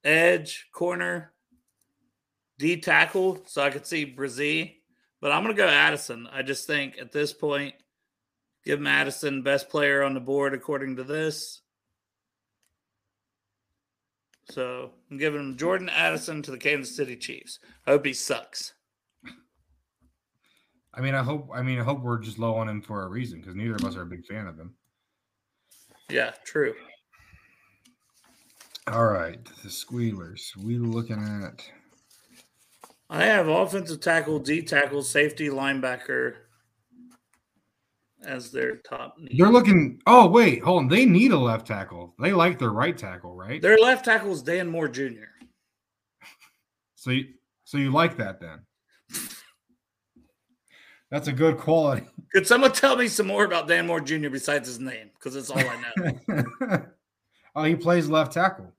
edge, corner, D tackle. So I could see Bresee, but I'm going to go Addison. I just think at this point, give Madison best player on the board according to this. So I'm giving him Jordan Addison to the Kansas City Chiefs. I hope he sucks. I mean, I hope. I mean, I hope we're just low on him for a reason because neither of us are a big fan of him. Yeah, true. All right, the Squealers. We looking at. I have offensive tackle, D tackle, safety, linebacker as their top need. They're looking. Oh wait, hold on. They need a left tackle. They like their right tackle, right? Their left tackle is Dan Moore Jr. So you so you like that then? That's a good quality. Could someone tell me some more about Dan Moore Jr. besides his name? Because it's all I know. oh, he plays left tackle.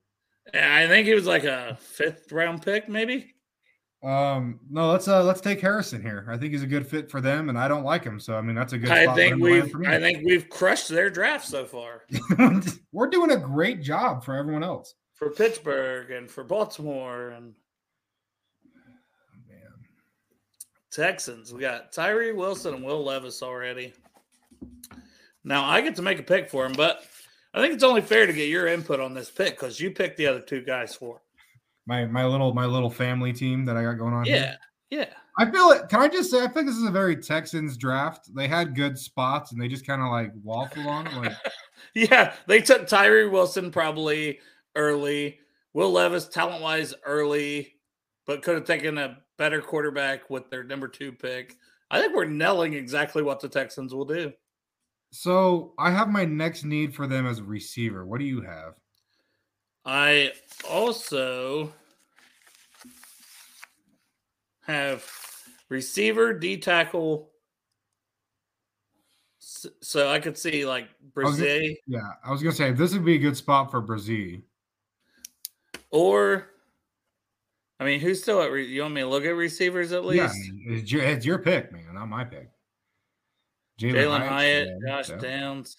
Yeah, I think he was like a fifth round pick, maybe. Um, no, let's uh let's take Harrison here. I think he's a good fit for them, and I don't like him, so I mean that's a good. I think him to land we've. I think we've crushed their draft so far we're doing a great job for everyone else. for Pittsburgh and for Baltimore and Man, Texans. We got Tyree Wilson and Will Levis already. Now I get to make a pick for him, but I think it's only fair to get your input on this pick because you picked the other two guys for. My my little my little family team that I got going on. here. Yeah, yeah. I feel it. Can I just say I think this is a very Texans draft. They had good spots and they just kind of like waffle on it. Like Yeah, they took Tyree Wilson probably early. Will Levis, talent wise, early, but could have taken a better quarterback with their number two pick. I think we're nailing exactly what the Texans will do. so, I have my next need for them as a receiver. What do you have? I also have receiver, D tackle. So I could see like Bresee Yeah, I was gonna say this would be a good spot for Bresee. or, I mean, who's still at? Re- you want me to look at receivers at least? Mean, it's your it's your pick, man, not my pick. Jalin Hyatt, yeah, Josh yeah. Downs.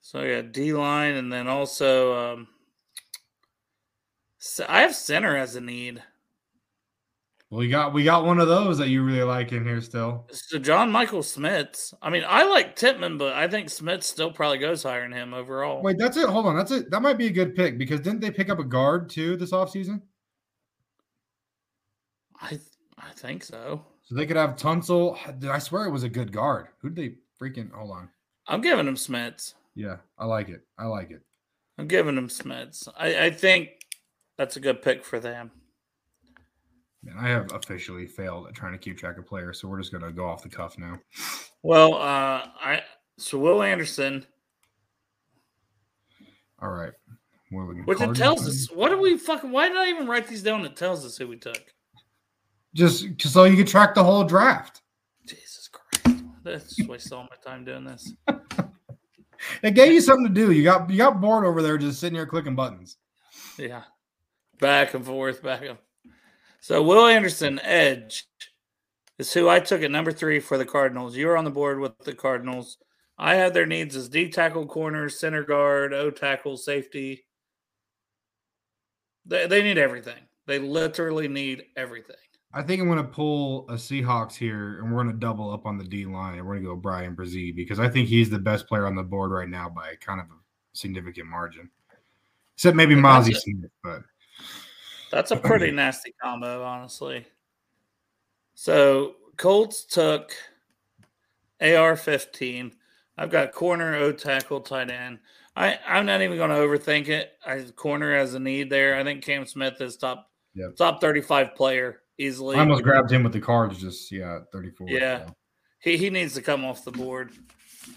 So I got D line, and then also um, so I have center as a need. Well, we got we got one of those that you really like in here still. So John Michael Schmitz. I mean, I like Tippmann, but I think Schmitz still probably goes higher than him overall. Wait, that's it. Hold on, that's it. That might be a good pick because didn't they pick up a guard too this offseason? I I think so. So they could have Tunsil. I swear it was a good guard. Who did they freaking hold on? I'm giving him Schmitz. Yeah, I like it. I like it. I'm giving him Schmitz. I, I think that's a good pick for them. Man, I have officially failed at trying to keep track of players, so we're just gonna go off the cuff now. Well, uh, I so Will Anderson, All right. What are we- which it tells us what do we fucking why did I even write these down? It tells us who we took. just so you can track the whole draft. Jesus Christ. That's just wasted all my time doing this. It gave you something to do. You got you got bored over there just sitting here clicking buttons. Yeah. Back and forth, back and So Will Anderson, Edge, is who I took at number three for the Cardinals. You were on the board with the Cardinals. I have their needs as D tackle corner, center guard, O tackle, safety. They, they need everything. They literally need everything. I think I'm going to pull a Seahawks here, and we're going to double up on the D line, and we're going to go Bryan Bresee because I think he's the best player on the board right now by kind of a significant margin. Except maybe Mazi. Smith, but That's a pretty nasty combo, honestly. So Colts took AR 15. I've got corner, O tackle, tight end. I, I'm not even going to overthink it. I corner has a need there. I think Cam Smith is top Yep. top 35 player easily. I almost grabbed him with the cards. Just yeah, 34. Yeah. so. He he needs to come off the board.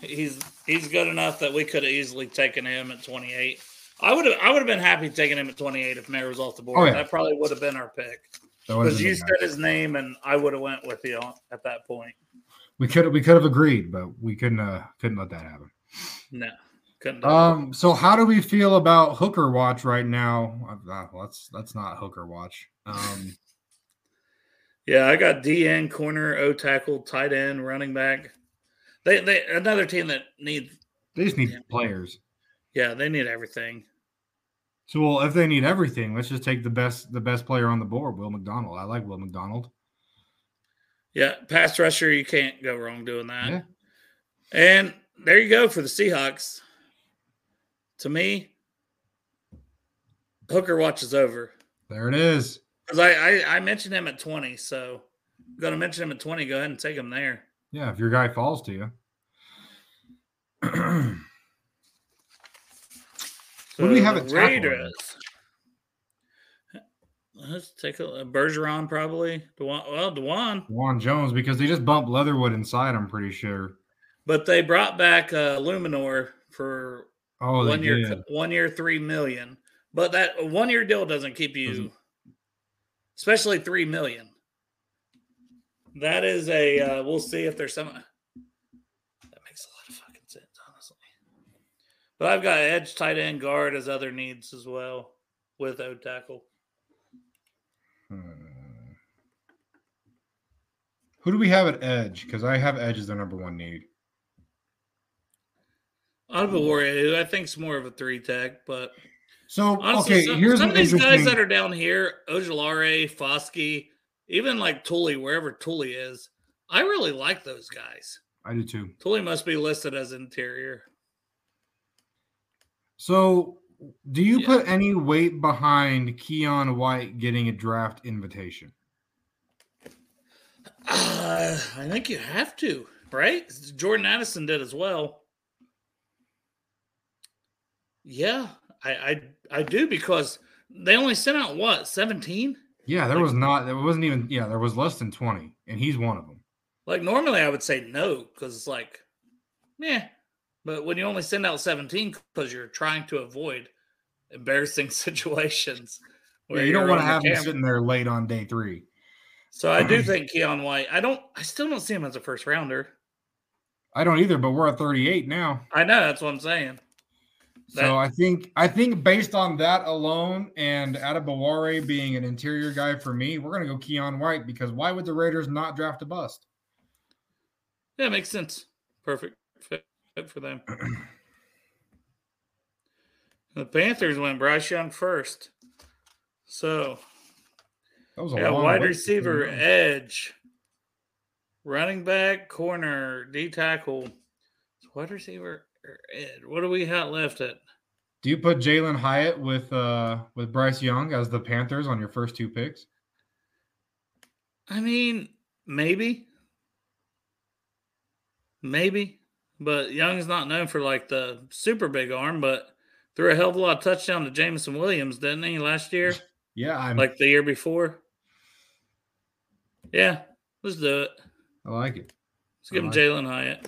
He's he's good enough that we could have easily taken him at 28. I would have I would have been happy taking him at 28 if Mayer was off the board. Oh, yeah. That probably would have been our pick. Because you said his name and I would have went with you at that point. we could we could have agreed, but we couldn't uh, couldn't let that happen. No, couldn't. do it. Um, so how do we feel about Hooker Watch right now? Uh, uh, let's that's not Hooker Watch. Um, yeah, I got DN corner, O tackle, tight end, running back. They they another team that needs. they just need Yeah. players. Yeah, they need everything. So well, if they need everything, let's just take the best the best player on the board, Will McDonald. I like Will McDonald. Yeah, pass rusher, you can't go wrong doing that. Yeah. And there you go for the Seahawks. To me, Hooker watches over There it is. because I, I I mentioned him at twenty, so I'm gonna mention him at twenty. Go ahead and take him there. Yeah, if your guy falls to you. What do we have So at tackle? Raiders. Let's take a, Bergeron probably. Dawand, well, Dawand, Juan Jones, because they just bumped Leatherwood inside, I'm pretty sure. but they brought back uh, Eluemunor for Oh, one year, did. one year, three million. But that one year deal doesn't keep you. Doesn't- especially three million. That is a. Uh, we'll see if there's some. That makes a lot of fucking sense, honestly. But I've got edge, tight end, guard as other needs as well with O tackle. Hmm. Who do we have at edge? Because I have edge as their number one need. Adebawore, who I think it's more of a three tech, but So honestly, okay, some, here's some of these guys that are down here, Ojulari, Foskey, even like Tully, wherever Tully is, I really like those guys. I do too. Tully must be listed as interior. So, do you Yeah. put any weight behind Keion White getting a draft invitation? Uh, I think you have to, right? Jordan Addison did as well. Yeah, I I, I do because they only sent out what seventeen. Yeah, there Like- was not. There wasn't even. Yeah, there was less than twenty, and he's one of them. Like normally, I would say no because it's like, yeah. But when you only send out seventeen because you're trying to avoid embarrassing situations, Yeah, you don't want to have him sitting there late on day three. So I do think Keion White. I don't. I still don't see him as a first rounder. I don't either, but we're at thirty-eight now. I know that's what I'm saying. That- So I think I think based on that alone, and Adebawore being an interior guy for me, we're gonna go Keon White because why would the Raiders not draft a bust? Yeah, makes sense. Perfect fit, fit for them. the Panthers went Bryce Young first. So That was a yeah, wide receiver, edge, running back, corner, D tackle, wide receiver, or ed. What do we have left at? Do you put Jalin Hyatt with uh with Bryce Young as the Panthers on your first two picks? I mean, maybe, maybe, but Young's not known for like the super big arm, but threw a hell of a lot of touchdown to Jameson Williams, didn't he, last year? Yeah, I'm like the year before. Yeah, let's do it. I like it. Let's give him Jalin Hyatt.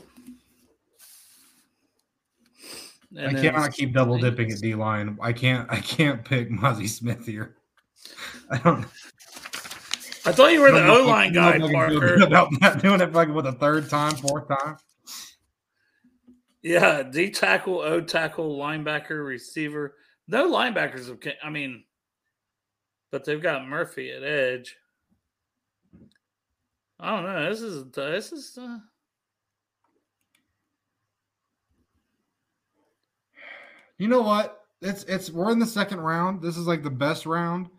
I And then cannot keep double dipping at D line. I can't I can't pick Mazi Smith here. I don't I thought you were the I O I- line guy, I Parker. about not doing it like with a third time, fourth time. Yeah, D tackle, O tackle, linebacker, receiver. No linebackers. Have, I mean, but they've got Murphy at edge. I don't know. This is this is. Uh, You know what? It's it's we're in the second round. This is like the best round.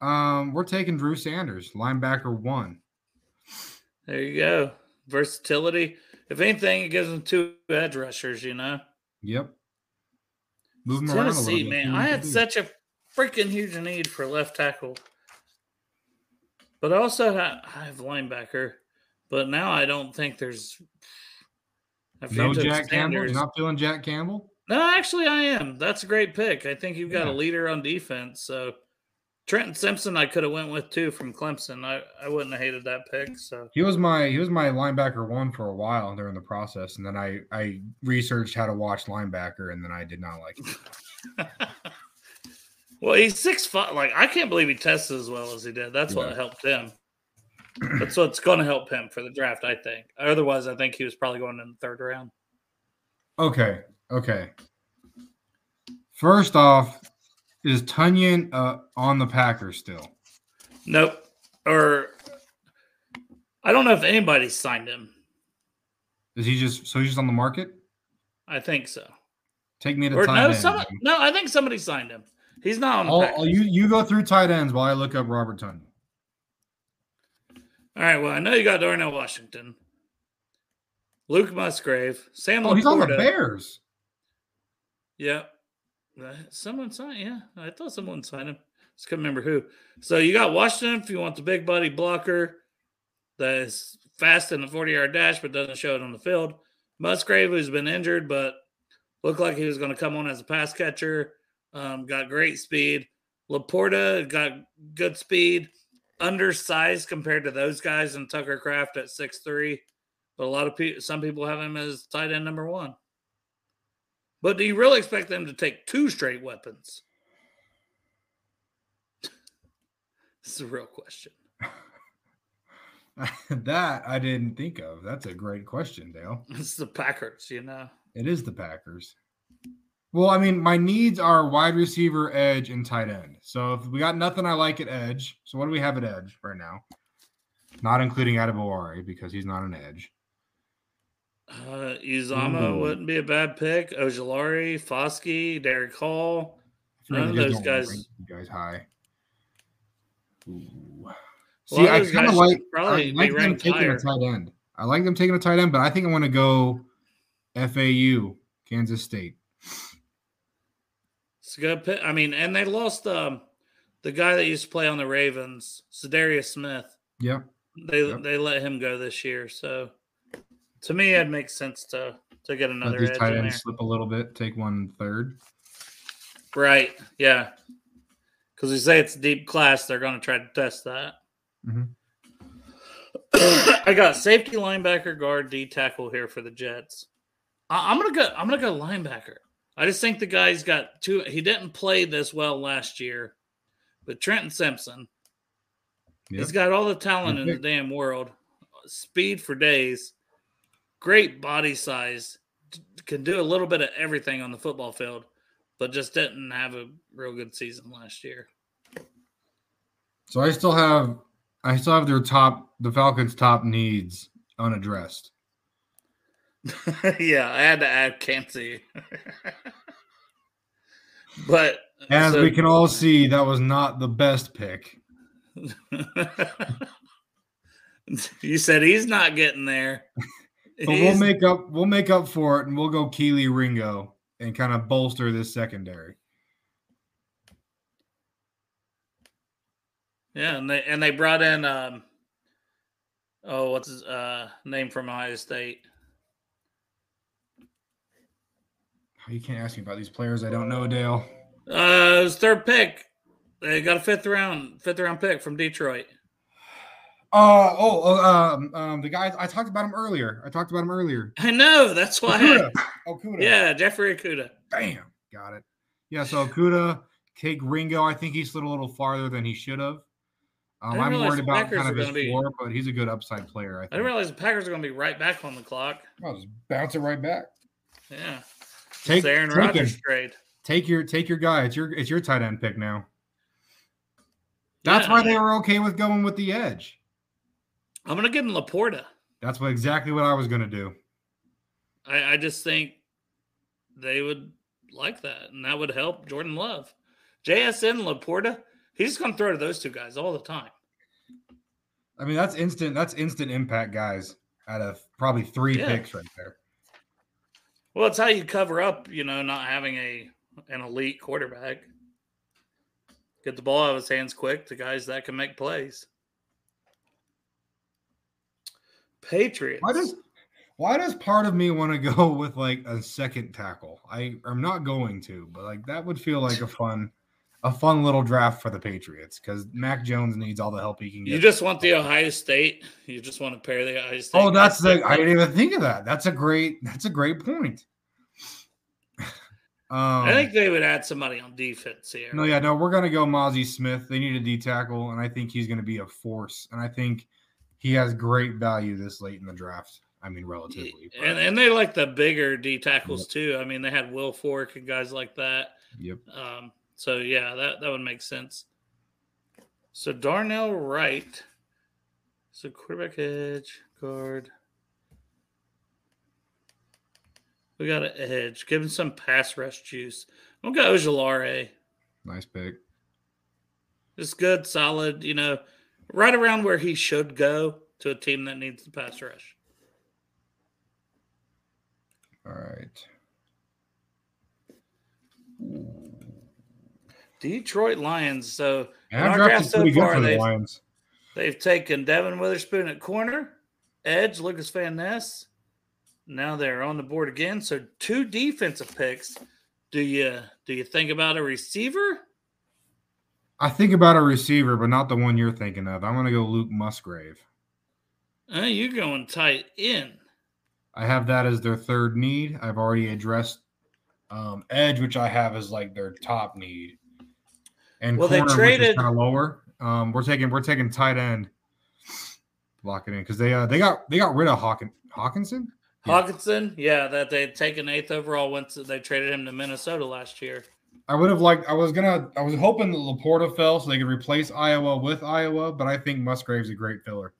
Um, we're taking Drew Sanders, linebacker one. there you go. Versatility. If anything, it gives them two edge rushers. You know. Yep. Move around a Tennessee, bit. man. I had such a freaking huge need for left tackle. But also I have linebacker. But now I don't think there's. No Jack Campbell. You're not feeling Jack Campbell. No, actually, I am. That's a great pick. I think you've got Yeah. a leader on defense. So Trenton Simpson, I could have went with too from Clemson. I, I wouldn't have hated that pick. So He was my he was my linebacker one for a while during the process, and then I I researched how to watch linebacker, and then I did not like it. well, he's six five. Like I can't believe he tested as well as he did. That's what helped him. That's what's going to help him for the draft, I think. Otherwise, I think he was probably going in the third round. Okay, okay. First off, is Tonyan uh, on the Packers still? Nope. Or I don't know if anybody signed him. Is he just so he's just on the market? I think so. Take me to Or tight no, end. some, no, I think somebody signed him. He's not on the I'll, Packers. I'll- you you go through tight ends while I look up Robert Tonyan. All right. Well, I know you got Darnell Washington, Luke Musgrave, Sam. Oh, he's on the Bears. Yep. Someone signed. Yeah, I thought someone signed him. Just couldn't remember who. So you got Washington if you want the big body blocker that is fast in the forty-yard dash but doesn't show it on the field. Musgrave, who's been injured but looked like he was going to come on as a pass catcher, um, got great speed. Laporta got good speed, undersized compared to those guys, and Tucker Kraft at six three. But a lot of people, some people have him as tight end number one. But do you really expect them to take two straight weapons? It's a real question. that I didn't think of. That's a great question, Dale. It's the Packers, you know. It is the Packers. Well, I mean, my needs are wide receiver, edge, and tight end. So if we got nothing I like at edge, so what do we have at edge right now? Not including Adebawore because he's not an edge. Uh, Uzomah Ooh. wouldn't be a bad pick. Ojulari, Foskey, Derick Hall. None of those guys- guys high. Ooh. See, I kind of like, I like them taking higher. a tight end. I like them taking a tight end, but I think I want to go FAU, Kansas State. It's a good pick. I mean, and they lost um, the guy that used to play on the Ravens, Za'Darius Smith. Yep. They Yep. they let him go this year. So to me, it makes sense to to get Let another these edge tight ends slip a little bit, take one third. Right. Yeah. Because we say it's deep class, they're going to try to test that. Mhm. I got safety, linebacker, guard, D tackle here for the Jets. I, I'm gonna go. I'm gonna go linebacker. I just think the guy's got two. He didn't play this well last year, but Trenton Simpson, Yep. he's got all the talent Good in the damn world. Speed for days, great body size, can do a little bit of everything on the football field, but just didn't have a real good season last year. So I still have I still have their top the Falcons' top needs unaddressed. yeah, I had to add Kancey. but As so- we can all see, that was not the best pick. you said he's not getting there. But we'll make up we'll make up for it and we'll go Kelee Ringo and kind of bolster this secondary. yeah, and they and they brought in um oh what's his uh name from Ohio State? You can't ask me about these players I don't know, Dale. Uh his third pick. They got a fifth round fifth round pick from Detroit. Uh oh, oh um, um the guy I talked about him earlier. I talked about him earlier. I know, that's why. Okudah. Okudah. yeah, Jeffrey Okudah. Bam. Got it. Yeah, so Okudah, take Ringo. I think he slid a little farther than he should have. Um, I'm worried about Packers kind of his be- floor, but he's a good upside player. I I didn't realize the Packers are gonna be right back on the clock. I'll just bounce it right back. Yeah. Take, It's Aaron Rodgers trade. Take your take your guy. It's your it's your tight end pick now. That's Yeah. why they were okay with going with the edge. I'm gonna give him Laporta. That's what exactly what I was gonna do. I, I just think they would like that, and that would help Jordan Love. JSN Laporta, he's going to throw to those two guys all the time. I mean, that's instant. That's instant impact, guys. Out of probably three Yeah. picks right there. Well, it's how you cover up, you know, not having a an elite quarterback. Get the ball out of his hands quick to guys that can make plays. Patriots. Why does why does part of me want to go with like a second tackle? I I'm not going to, but like that would feel like a fun a fun little draft for the Patriots because Mac Jones needs all the help he can get. you just want the Ohio State? You just want to pair the Ohio State? oh, that's the I didn't even think of that. That's a great that's a great point. um, I think they would add somebody on defense here. No, yeah, no, we're gonna go Mazi Smith. They need a D tackle, and I think he's gonna be a force. And I think he has great value this late in the draft. I mean, relatively. And and they like the bigger D tackles too. I mean, they had Wilfork and guys like that. yep. Um, so yeah, that that would make sense. So Darnell Wright, so quarterback edge guard. We got an edge. Give him some pass rush juice. I'm gonna go Ojulari. Nice pick. Just good, solid. You know, right around where he should go to a team that needs the pass rush. All right. Detroit Lions. So And in our our draft so far, for the they've, Lions. they've taken Devon Witherspoon at corner, edge Lucas Van Ness. Now they're on the board again. So two defensive picks. Do you do you think about a receiver? I think about a receiver, but not the one you're thinking of. I'm gonna go Luke Musgrave. Uh, you going tight end. I have that as their third need. I've already addressed um, edge, which I have as like their top need, and Well, they corner, which traded- kind of lower. Um, we're taking we're taking tight end. Lock it in because they uh they got they got rid of Hawkin Hockenson. Yeah. Hockenson, yeah, that they had taken eighth overall. Went to, they traded him to Minnesota last year. I would have liked. I was gonna. I was hoping that LaPorta fell so they could replace Iowa with Iowa, but I think Musgrave's a great filler.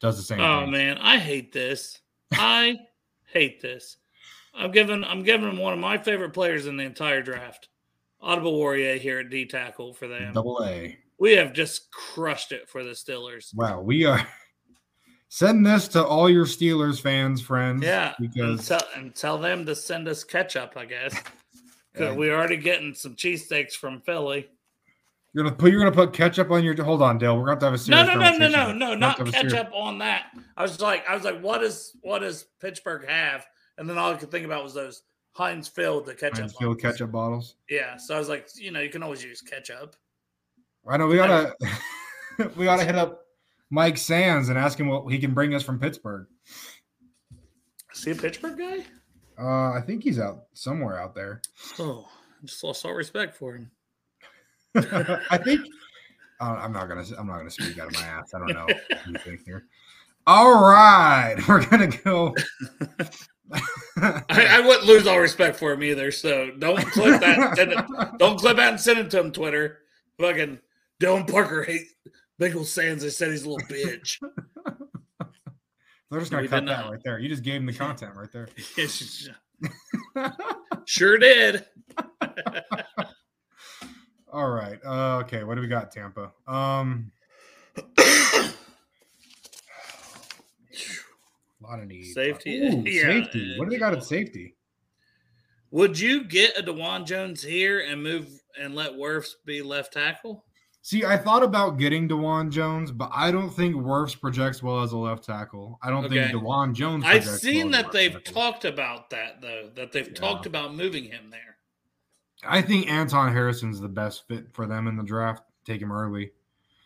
Does the same. Oh thing. man, I hate this. I hate this. I'm giving I'm giving him one of my favorite players in the entire draft. Adebawore here at D tackle for them. Double A. We have just crushed it for the Steelers. Wow, we are. Send this to all your Steelers fans, friends. Yeah, and because tell, and tell them to send us ketchup, I guess. Yeah. we're already getting some cheesesteaks from Philly. you're gonna put you're gonna put ketchup on your. Hold on, Dale. We're gonna have to have a No, serious no, no, no, conversation. no, no, not have to have a serious- ketchup on that. I was like, I was like, what is what does Pittsburgh have? And then all I could think about was those Heinz filled the ketchup. Heinz bottles. ketchup bottles. Yeah, so I was like, you know, you can always use ketchup. I know we gotta we gotta hit up Mike Sands and ask him what he can bring us from Pittsburgh. Is he a Pittsburgh guy? Uh, I think he's out somewhere out there. Oh, I just lost all respect for him. I think uh, I'm not gonna I'm not gonna speak out of my ass. I don't know think here. All right, we're gonna go. I, I wouldn't lose all respect for him either. So don't clip that. send it, don't clip that and send it to him. Twitter. Fucking Dylan Parker hate Bagel Sands. They said he's a little bitch. They're just gonna We cut that not. right there. You just gave him the content right there. sure did. All right. Uh, okay. What do we got, Tampa? Um, a lot of needs. Safety, Ooh, yeah. safety. What do they got at safety? Would you get a Dawand Jones here and move and let Wirfs be left tackle? See, I thought about getting Dawand Jones, but I don't think Wirfs projects well as a left tackle. I don't Okay. think Dawand Jones. I've seen well that they've tackle. talked about that though. That they've Yeah. talked about moving him there. I think Anton Harrison's the best fit for them in the draft. Take him early.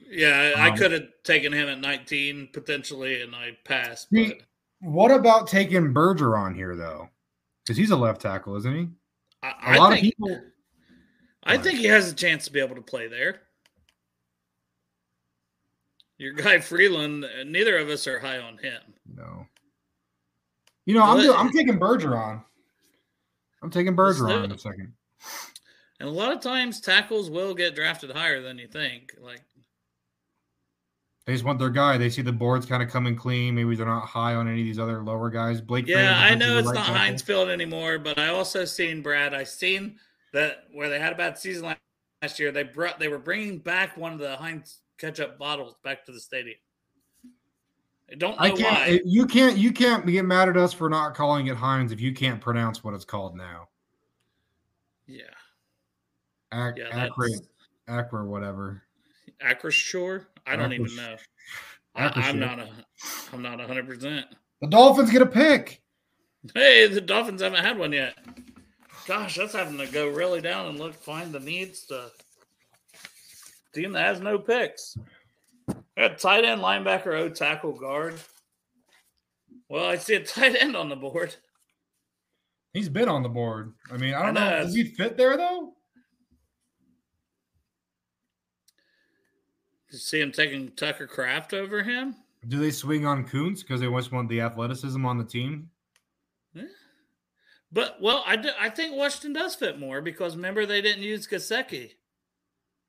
Yeah, I Um, could have taken him at 19 potentially, and I passed. See, But What about taking Bergeron here though? Because he's a left tackle, isn't he? I, A I lot think of people. I think he has a chance to be able to play there. Your guy Freeland, neither of us are high on him. No. You know, I'm do- I'm taking Bergeron. I'm taking Bergeron in a second. And a lot of times tackles will get drafted higher than you think. Like They just want their guy. They see the boards kind of coming clean. Maybe they're not high on any of these other lower guys. Blake. Yeah, I know it's right not tackle. Heinz Field anymore, but I also seen Brad. I seen that where they had a bad season last year. They brought they were bringing back one of the Heinz ketchup bottles back to the stadium. I don't know I can't. why. You can't. You can't get mad at us for not calling it Heinz if you can't pronounce what it's called now. yeah, Ac- yeah, Acra, that's Acra, whatever. Acroshore. I don't even know. I, I'm not a. I'm not a hundred percent. The Dolphins get a pick. Hey, the Dolphins haven't had one yet. Gosh, that's having to go really down and look find the needs to team that has no picks. Got tight end, linebacker, O tackle, guard. Well, I see a tight end on the board. He's been on the board. I mean, I don't I know, know. Does he fit there though? You see him taking Tucker Kraft over him. Do they swing on Coons because they just want the athleticism on the team? Yeah. But well, I, do, I think Washington does fit more because remember they didn't use Gesicki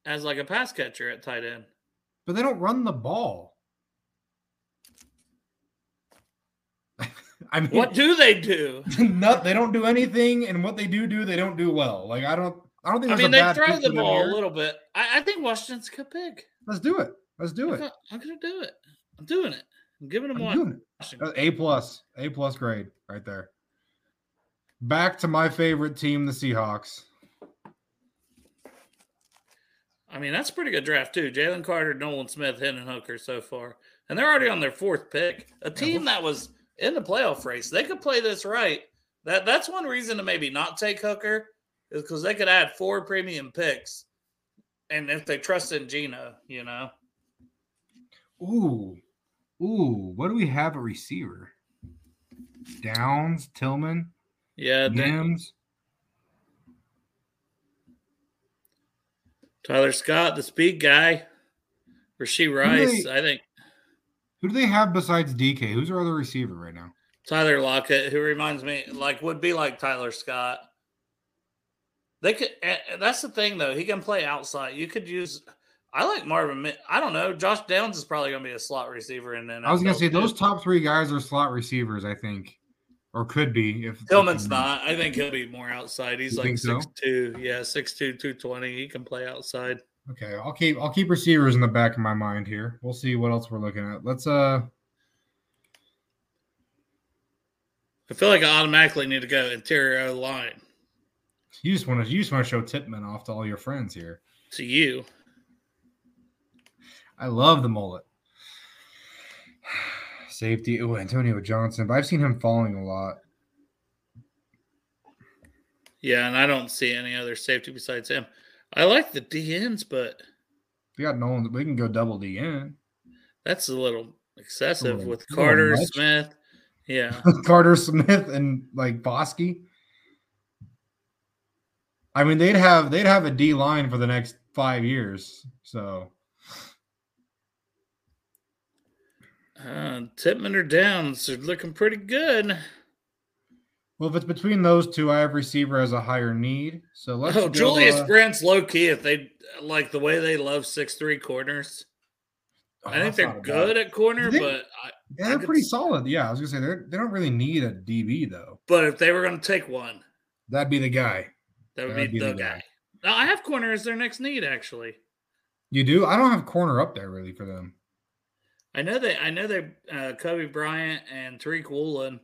as like a pass catcher at tight end. But they don't run the ball. I mean, What do they do? not, they don't do anything, and what they do do, they don't do well. Like I don't, I don't think. I mean, they throw the ball here. a little bit. I, I think Washington's a good pick. Let's do it. Let's do it. I'm gonna do it. I'm doing it. I'm giving them I'm one. A plus, A plus grade right there. Back to my favorite team, the Seahawks. I mean, that's a pretty good draft too. Jalen Carter, Nolan Smith, Hendon Hooker so far, and they're already on their fourth pick. A team that was in the playoff race. They could play this right. That that's one reason to maybe not take Hooker is because they could add four premium picks, and if they trust in Geno, you know. Ooh, ooh. What do we have a receiver? Downs, Tillman, Yeah, they- Tyler Scott, the speed guy. Rashee Rice, they- I think Who do they have besides DK? Who's their other receiver right now? Tyler Lockett, who reminds me like would be like Tyler Scott. They could. That's the thing, though. He can play outside. You could use. I like Marvin. I don't know. Josh Downs is probably going to be a slot receiver, and then I was gonna say those top three guys are slot receivers, I think, or could be. If Tillman's not. I think he'll be more outside. He's You like think so? six two. Yeah, 6'2", 220. He can play outside. Okay, I'll keep I'll keep receivers in the back of my mind here. We'll see what else we're looking at. Let's uh I feel like I automatically need to go interior line you just want to you just want to show Titman off to all your friends here. to you. I love the mullet. Safety. Oh, Antonio Johnson. But I've seen him falling a lot. Yeah, and I don't see any other safety besides him. I like the DNs, but We got Nolan. We can go double D in. that's a little excessive little- with Carter. Smith. Yeah. Carter Smith and like Foskey. I mean, they'd have they'd have a D line for the next five years. So Uh, or Downs are looking pretty good. well, if it's between those two, I have receiver as a higher need. So let's oh, go, Julius uh, low key. If they like the way they love six three corners, oh, I think they're not a bad- good at corner. Think- But I, they're could pretty solid. Yeah, I was gonna say they they don't really need a DB though. but if they were going to take one, That'd be the guy. that would be, be the, the guy. guy. Now, I have corner as their next need. Actually, You do? I don't have corner up there really for them. I know they. I know they. Uh, Coby Bryant and Tariq Woolen,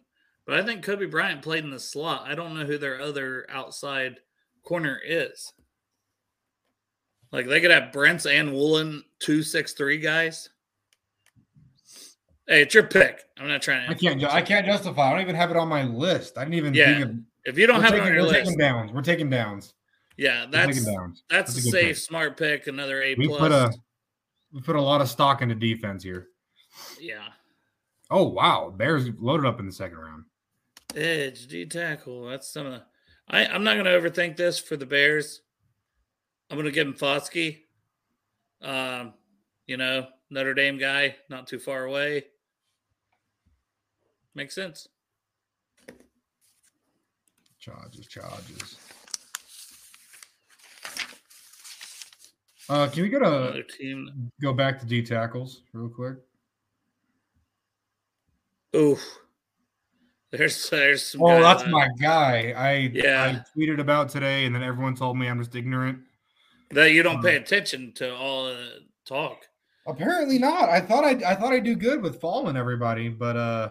but I think Coby Bryant played in the slot. I don't know who their other outside corner is. Like they could have Brents and Woolen, two six three guys. Hey, it's your pick. I'm not trying to. I can't. ju- I can't justify. I don't even have it on my list. I didn't even Yeah, think of. If you don't have taking, it on your we're list, taking downs. We're taking downs. yeah, that's downs. that's, That's a a safe, pick. smart pick. Another A We plus. put a we put a lot of stock into defense here. Yeah, Oh wow, Bears loaded up in the second round. edge D tackle. That's some of the. I I'm not going to overthink this for the Bears. I'm going to give him Foskey. Um, you know Notre Dame guy, not too far away. Makes sense. Charges, charges. Uh, can we go to go back to D tackles real quick? Oof. There's there's some. Oh, that's I- my guy. I Yeah. I tweeted about today, and then everyone told me I'm just ignorant. that you don't Um, pay attention to all the talk. Apparently not. I thought I I thought I'd do good with following everybody, but uh,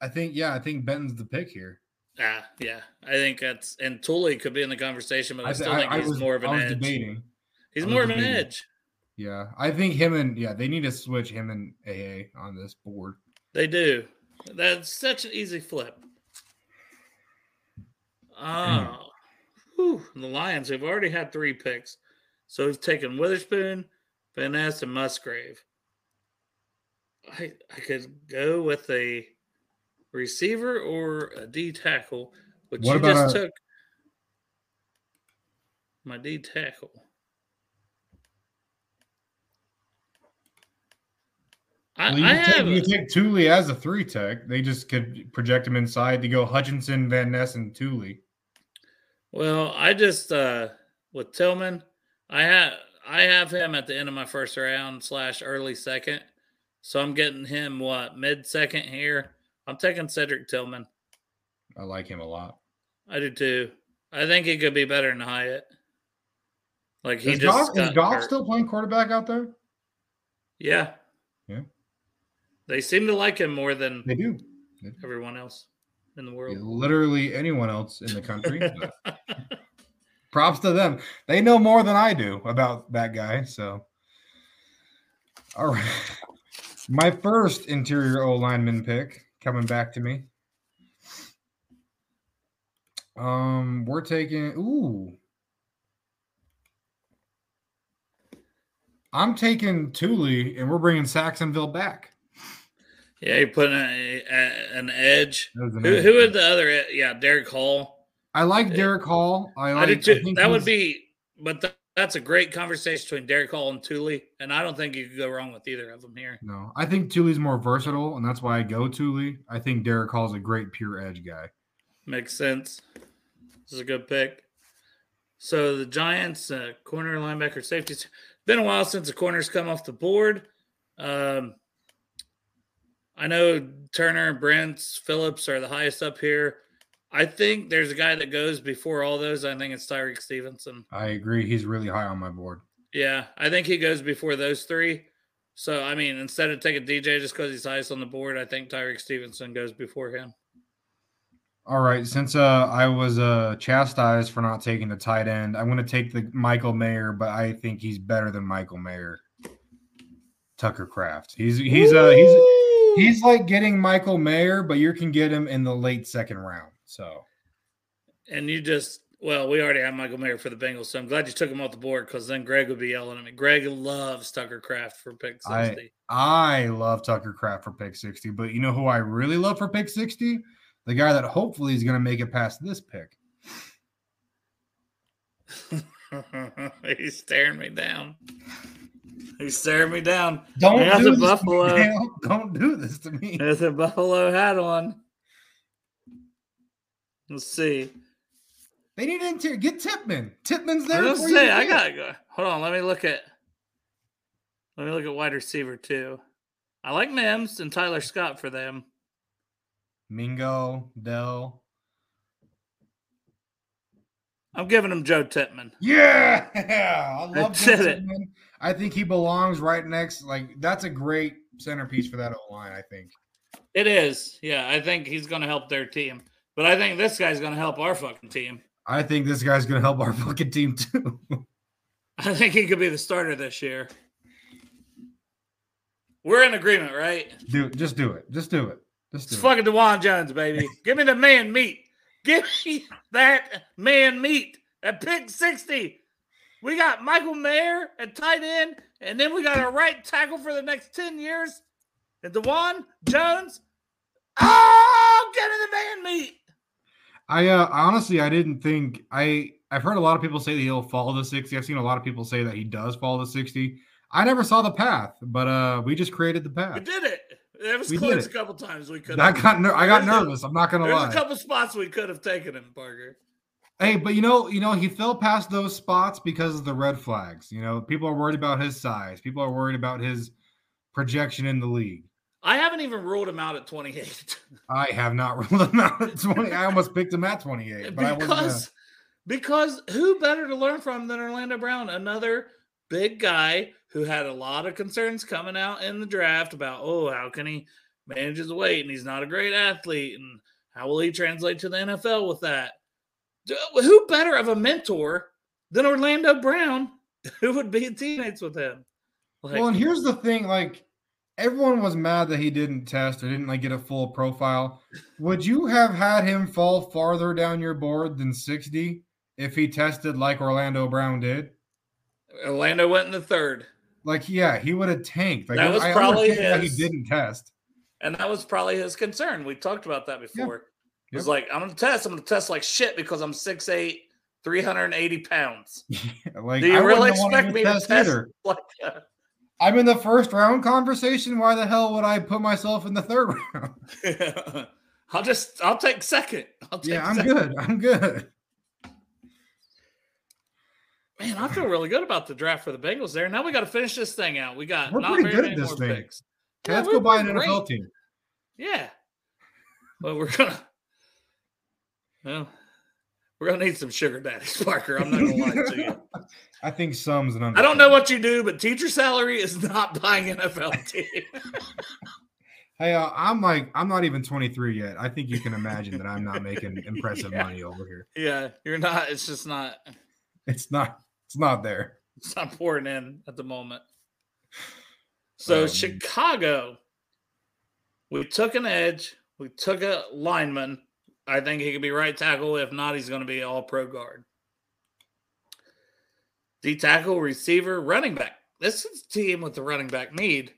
I think yeah, I think Benton's the pick here. Ah, yeah. I think that's and Tuli could be in the conversation, but I, still think he's was, more of an I edge. debating. He's I more of an edge. Yeah, I think him and yeah, they need to switch him and AA on this board. They do. That's such an easy flip. Oh, whew, the Lions have already had three picks. So we've taken Witherspoon, Van Ness, and Musgrave. I I could go with a receiver or a D tackle, which What you just a- took. My D tackle. I, Well, you, I take, have. you take Tuli as a three tech. They just could project him inside to go Hutchinson, Van Ness, and Tuli. Well, I just uh with Tillman, I have I have him at the end of my first round slash early second. So I'm getting him what mid second here. I'm taking Cedric Tillman. I like him a lot. I do too. I think he could be better than Hyatt. Like he Is just Goff, is Goff hurt. still playing quarterback out there? yeah. Yeah. They seem to like him more than They do. everyone else in the Yeah, world. Literally anyone else in the country. props to them. They know more than I do about that guy. So, all right. My first interior O lineman pick coming back to me. Um, we're taking. Ooh, I'm taking Tuli, and we're bringing Saxonville back. Yeah, you put putting a, a, an edge. An Who, edge. who the other? Yeah, Derick Hall. I like Derick Hall. I I like. did too. think that would be, but th- that's a great conversation between Derick Hall and Tuli, and I don't think you could go wrong with either of them here. No, I think Tuli's more versatile, and that's why I go Tuli. I think Derick Hall's a great pure edge guy. Makes sense. This is a good pick. So the Giants, uh, corner, linebacker, safeties. Been a while since the corners come off the board. Um, I know Turner, Brents, Phillips are the highest up here. I think there's a guy that goes before all those. I think it's Tyrique Stevenson. I agree. He's really high on my board. Yeah, I think he goes before those three. So, I mean, instead of taking DJ just because he's highest on the board, I think Tyrique Stevenson goes before him. All right. Since uh, I was uh, chastised for not taking the tight end, I'm going to take the Michael Mayer, but I think he's better than Michael Mayer. Tucker Kraft. He's he's uh he's he's like getting Michael Mayer, but you can get him in the late second round. So, and you just well, we already have Michael Mayer for the Bengals, so I'm glad you took him off the board because then Greg would be yelling at me. Greg loves Tucker Kraft for pick 60. I, I love Tucker Kraft for pick 60, but you know who I really love for pick 60? The guy that hopefully is going to make it past this pick. He's staring me down. He's staring me down. Don't do this buffalo. Don't do this to me. There's a buffalo hat on. Let's see. They need an interior. Get Tippmann. Tippmann's there. Let's see. I got. To go. Hold on. Let me look at. Let me look at wide receiver too. I like Mims and Tyler Scott for them. Mingo, Dell. I'm giving him Joe Tippmann. Yeah, I love Joe Tippmann. I think he belongs right next. Like that's a great centerpiece for that O line. I think it is. Yeah, I think he's going to help their team. But I think this guy's going to help our fucking team. I think this guy's going to help our fucking team too. I think he could be the starter this year. We're in agreement, right? Do just do it. Just do it. Just do it's it. fucking Dawand Jones, baby. Give me the man meat. Give me that man meat at pick 60. We got Michael Mayer at tight end, and then we got our right tackle for the next 10 years. And Dawand Jones. Oh, get in the man meat. I uh, honestly I didn't think I I've heard a lot of people say that he'll fall to 60. I've seen a lot of people say that he does fall to 60. I never saw the path, but uh we just created the path. We did it. It was we close a couple times. We could. I got ner- I got nervous. I'm not gonna There's lie. There's a couple spots we could have taken him, Parker. Hey, but you know, you know, he fell past those spots because of the red flags. You know, people are worried about his size. People are worried about his projection in the league. I haven't even ruled him out at 28. I have not ruled him out at 20. I almost picked him at 28, but because, because who better to learn from than Orlando Brown? Another big guy who had a lot of concerns coming out in the draft about, oh, how can he manage his weight and he's not a great athlete and how will he translate to the NFL with that? Who better of a mentor than Orlando Brown, who would be teammates with him? Like, well, and here's the thing, like everyone was mad that he didn't test or didn't like get a full profile. Would you have had him fall farther down your board than 60 if he tested like Orlando Brown did? Orlando went in the third. Like, yeah, he would have tanked. Like, that was I probably his, he didn't test. And that was probably his concern. We talked about that before. Yep. Was like, I'm gonna test, I'm gonna test like shit because I'm 6'8, 380 pounds. Like, Do you I really expect me to test, test either. like uh, I'm in the first round conversation. Why the hell would I put myself in the third round? I'll just I'll take second. I'll take yeah, I'm second. good. I'm good. Man, I feel really good about the draft for the Bengals there. Now we got to finish this thing out. We got we're pretty good at this thing. Yeah, let's go buy an great. NFL team. Yeah, but we're gonna. Well, we're gonna need some sugar daddies, Parker. I'm not gonna lie to you. I think some's an. I don't know what you do, but teacher salary is not buying NFL team. hey, uh, I'm like I'm not even 23 yet. I think you can imagine that I'm not making impressive yeah. money over here. Yeah, you're not. It's just not. It's not. It's not there. It's not pouring in at the moment. So um, Chicago, we took an edge. We took a lineman. I think he could be right tackle. If not, he's going to be all pro guard. D tackle, receiver, running back. This is a team with the running back need.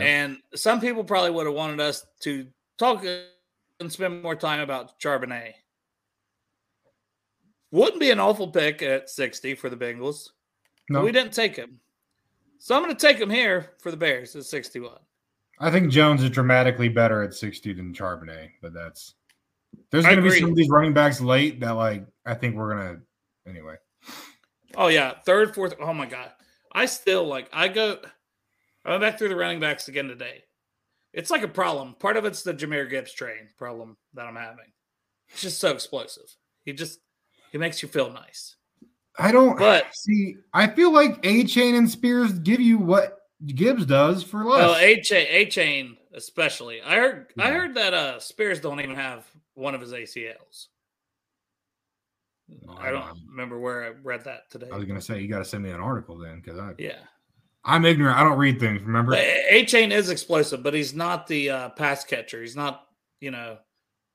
And some people probably would have wanted us to talk and spend more time about Charbonnet. Wouldn't be an awful pick at 60 for the Bengals. No. We didn't take him. So I'm going to take him here for the Bears at 61. I think Jones is dramatically better at 60 than Charbonnet, but that's there's going to be some of these running backs late that like I think we're going to anyway. Oh yeah, third, fourth. Oh my god, I still like. I go. I went back through the running backs again today. It's like a problem. Part of it's the Jahmyr Gibbs train problem that I'm having. He's just so explosive. He just he makes you feel nice. I don't but see. I feel like Achane and Spears give you what Gibbs does for less. Oh, Achane, A chain especially. I heard. Yeah. I heard that uh Spears don't even have one of his ACLs. No, I, don't, don't remember where I read that today. I was gonna say you got to send me an article then, because I yeah. I'm ignorant. I don't read things. Remember, Achane is explosive, but he's not the uh, pass catcher. He's not, you know,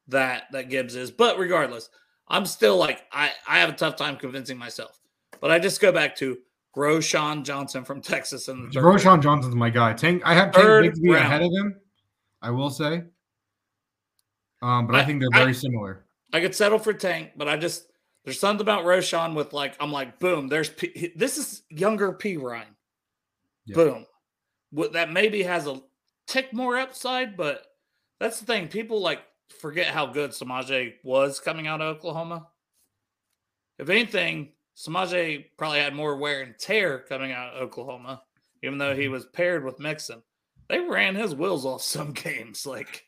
that that Gibbs is. But regardless, I'm still like I I have a tough time convincing myself. But I just go back to Roschon Johnson from Texas and Roschon Johnson's my guy. Tank, I have Tank Bigsby ahead of him. I will say, um, but I, I think they're very I, similar. I could settle for Tank, but I just there's something about Roschon with like I'm like boom. There's P, this is younger Perine. Yep. Boom. What that maybe has a tick more upside, but that's the thing. People like forget how good Samaje was coming out of Oklahoma. If anything, Samaje probably had more wear and tear coming out of Oklahoma, even though he mm-hmm. was paired with Mixon. They ran his wheels off some games. Like,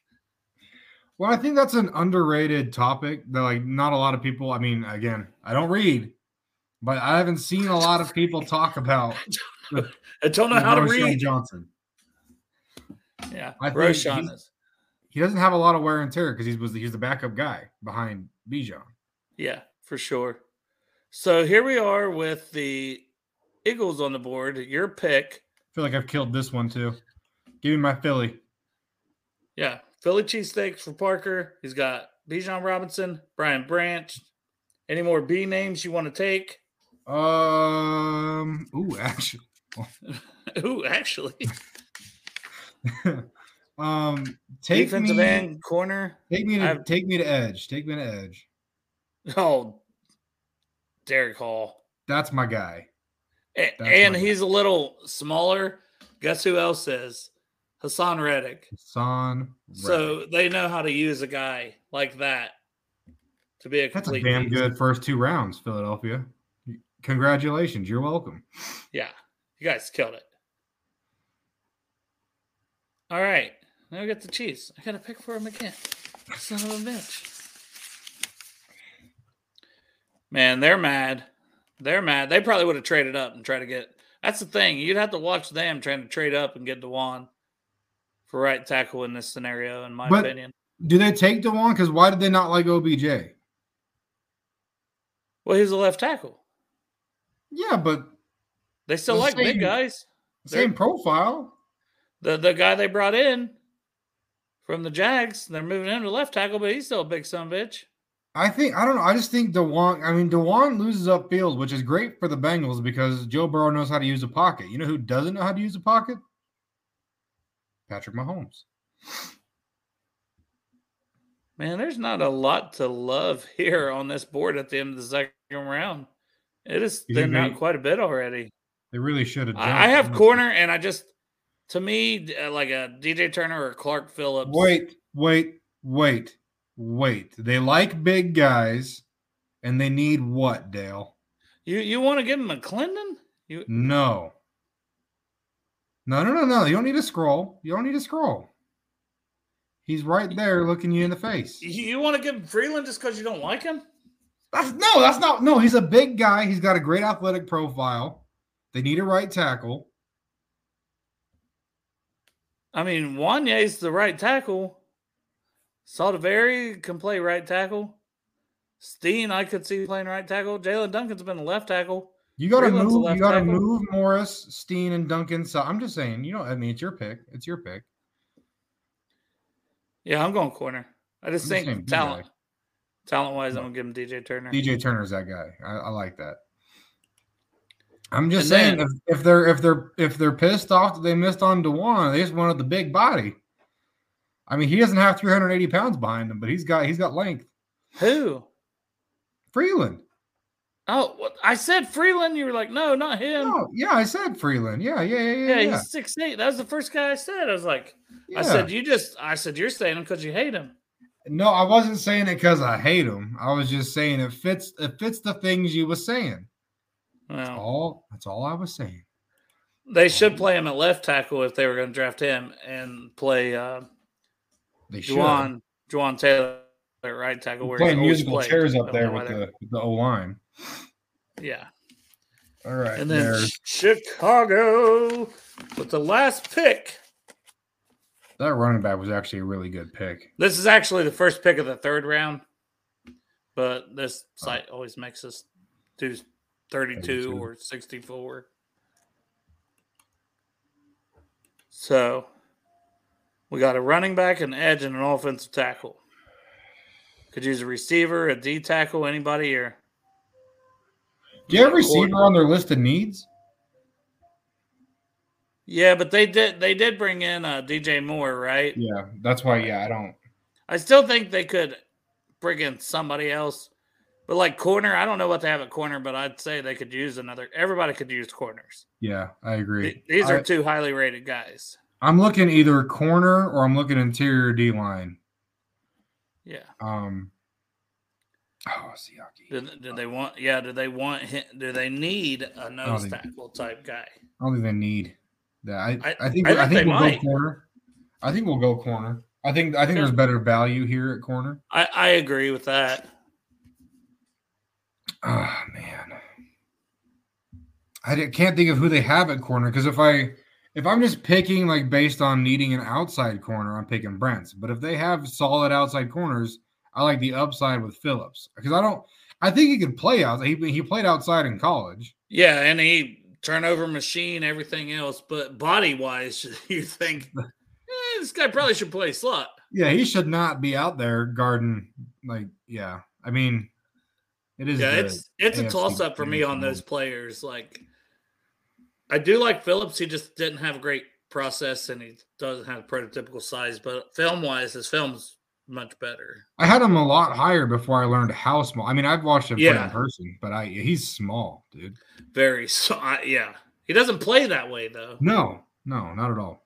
well, I think that's an underrated topic that, like, not a lot of people. I mean, again, I don't read, but I haven't seen a lot of people talk about. I don't know how to read Johnson. Yeah, I Roschon is. He doesn't have a lot of wear and tear because he was he's the backup guy behind Bijan. Yeah, for sure. So here we are with the Eagles on the board. Your pick. I feel like I've killed this one too. Give me my Philly. Yeah, Philly cheesesteaks for Parker. He's got Bijan Robinson, Brian Branch. Any more B names you want to take? Um. Ooh, actually. ooh, actually. um. Take defensive me, end corner. Take me to I've, take me to edge. Take me to edge. Oh, Derick Hall. That's my guy. That's and, my he's guy. a little smaller. Guess who else is? Haason Reddick. Haason. Reddick. So they know how to use a guy like that to be a That's a damn good first two rounds, Philadelphia. Congratulations. You're welcome. Yeah. You guys killed it. All right. Now we got the Chiefs. I got to pick for him again. Son of a bitch. Man, they're mad. They're mad. They probably would have traded up and tried to get. That's the thing. You'd have to watch them trying to trade up and get Dawand for right tackle in this scenario, in my but opinion. Do they take Dawand? Because why did they not like OBJ? Well, he's a left tackle. Yeah, but they still the like same, big guys. Same they're, profile. The the guy they brought in from the Jags, they're moving him to left tackle, but he's still a big son bitch. I think I don't know. I just think Dawand. I mean, Dawand loses upfield, which is great for the Bengals because Joe Burrow knows how to use a pocket. You know who doesn't know how to use a pocket? Patrick Mahomes. Man, there's not a lot to love here on this board at the end of the second round. It has been out quite a bit already. They really should have. I, I have corner, and I just, to me, uh, like a DJ Turner or Clark Phillips. Wait, wait, wait wait. They like big guys, and they need what, Dale? You you want to give him McClendon? You no. No, no, no, no. You don't need to scroll. You don't need to scroll. He's right there looking you in the face. You want to give him Freeland just because you don't like him? That's no, that's not no. He's a big guy. He's got a great athletic profile. They need a right tackle. I mean, Wanya's the right tackle. Saldiveri can play right tackle. Steen, I could see playing right tackle. Jaelyn Duncan's been a left tackle. You got to move. You got to move Morris, Steen, and Duncan. So I'm just saying, you know, I mean, it's your pick. It's your pick. Yeah, I'm going corner. I just I'm think just talent, talent wise, I'm gonna give him DJ Turner. DJ Turner's that guy. I, I like that. I'm just and saying, then, if, if, they're if they're if they're pissed off that they missed on Dawand, they just wanted the big body. I mean, he doesn't have 380 pounds behind him, but he's got he's got length. Who? Freeland. Oh, I said Freeland. You were like, no, not him. Oh, yeah, I said Freeland. Yeah, yeah, yeah, yeah. yeah, yeah. he's six eight. That was the first guy I said. I was like, I said you just. I said you're saying him because you hate him. No, I wasn't saying it because I hate him. I was just saying it fits. It fits the things you were saying. Well, All that's all I was saying. they should play him at left tackle if they were going to draft him, and play uh, They should. Jawaan Jawaan Taylor right tackle. Where playing musical played. chairs up there with the with the O line. yeah. All right, And then there's Chicago with the last pick. that running back was actually a really good pick. This is actually the first pick of the third round, but this oh. site always makes us do 32, 32. or 64. So we got a running back, an edge, and an offensive tackle. Could use a receiver, a D tackle, anybody, here. Do you have a receiver on their list of needs? yeah, but they did they did bring in uh, DJ Moore, right? Yeah, that's why. Yeah, I don't. I still think they could bring in somebody else. But like corner, I don't know what they have at corner, but I'd say they could use another. Everybody could use corners. Yeah, I agree. Th- These are I, two highly rated guys. I'm looking either corner or I'm looking interior D line. Yeah. Um. Oh, Siaki. Do, do they want? Yeah. Do they want? Do they need a nose tackle type guy? I don't think they need that. I, I- I, think I I think think, we'll might. go corner. I think we'll go corner. I think I think Yeah. there's better value here at corner. I, I agree with that. Oh man, I can't think of who they have at corner because if I if I'm just picking like based on needing an outside corner, I'm picking Brents. But if they have solid outside corners, I like the upside with Phillips because I don't. I think he could play out. He he played outside in college. Yeah, and he turnover machine, everything else, but body wise, you think eh, this guy probably should play slot. Yeah, he should not be out there guarding. Like, yeah, I mean, it is. Yeah, it's it's a toss up for me on those players. Like, I do like Phillips. He just didn't have a great process, and he doesn't have prototypical size. But film wise, his film's much better. I had him a lot higher before I learned how small. I mean, I've watched him Yeah. in person, but I he's small, dude. Very so. I, yeah, he doesn't play that way though. No, no, not at all.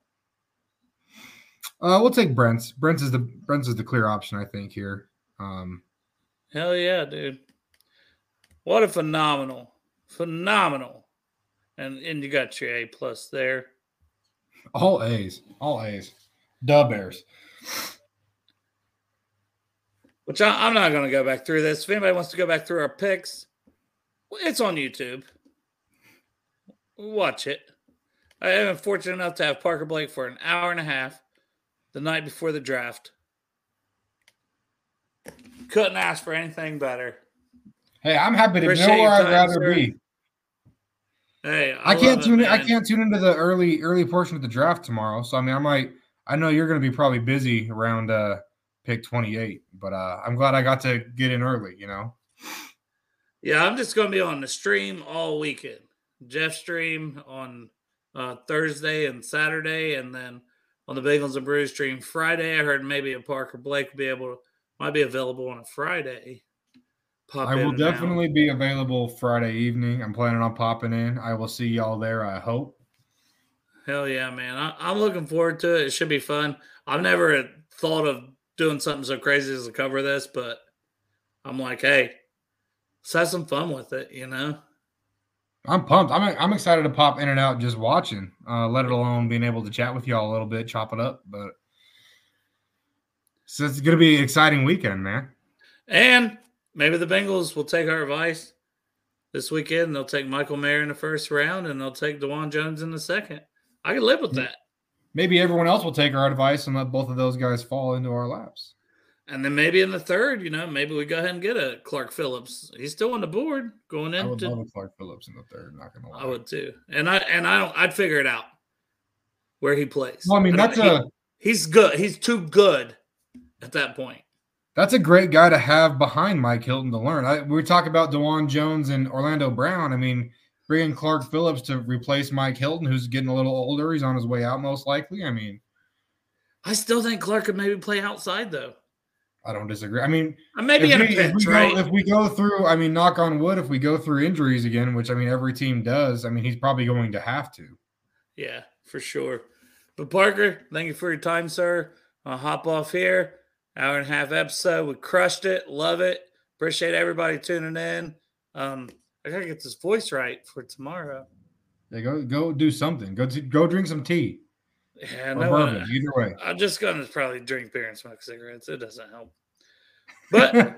Uh, we'll take Brents. Brents is the Brents is the clear option, I think here. Um, Hell yeah, dude! What a phenomenal, phenomenal, and and you got your A plus there. all A's, all A's. Dub Bears. Which I, I'm not going to go back through this. If anybody wants to go back through our picks, it's on YouTube. Watch it. I am fortunate enough to have Parker Blake for an hour and a half the night before the draft. Couldn't ask for anything better. Hey, I'm happy to Appreciate know where I'd rather sir. be. Hey, I, can't love it, tune in. I can't tune into the early early portion of the draft tomorrow. So I mean, I might. I know you're going to be probably busy around uh pick 28, but uh I'm glad I got to get in early. You know. Yeah, I'm just going to be on the stream all weekend. Jeff stream on uh, Thursday and Saturday, and then on the Bagels and Brews stream Friday. I heard maybe a Parker Blake be able to, might be available on a Friday. Pop I will out. definitely be available Friday evening. I'm planning on popping in. I will see y'all there. I hope. Hell yeah, man! I, I'm looking forward to it. It should be fun. I've never thought of doing something so crazy as to cover this, but I'm like, hey, let's have some fun with it, you know? I'm pumped. I'm I'm excited to pop in and out just watching. Uh, let it alone being able to chat with y'all a little bit, chop it up. But so it's gonna be an exciting weekend, man. And maybe the Bengals will take our advice this weekend. They'll take Michael Mayer in the first round, and they'll take Dawand Jones in the second. I can live with that. Maybe everyone else will take our advice and let both of those guys fall into our laps. And then maybe in the third, you know, maybe we go ahead and get a Clark Phillips. He's still on the board going I would into. love a Clark Phillips in the third. Not gonna lie. I would too, and I and I don't. I'd figure it out where he plays. Well, I mean, don't- that's he- he's good. He's too good at that point. That's a great guy to have behind Mike Hilton to learn. I, we talk about Dawand Jones and Orlando Brown. I mean, bringing Clark Phillips to replace Mike Hilton, who's getting a little older. He's on his way out, most likely. I mean, I still think Clark could maybe play outside though. I don't disagree. I mean, Maybe if in a we, if pinch, we right? Go, if we go through, I mean, knock on wood, if we go through injuries again, which I mean every team does, I mean he's probably going to have to. Yeah, for sure. But Parker, thank you for your time, sir. I'll hop off here. Hour and a half episode. We crushed it. Love it. Appreciate everybody tuning in. Um, I gotta get this voice right for tomorrow. Yeah, go go do something. Go go drink some tea Yeah, no, bourbon. uh, Either way. I'm just gonna probably drink beer and smoke cigarettes. It doesn't help. But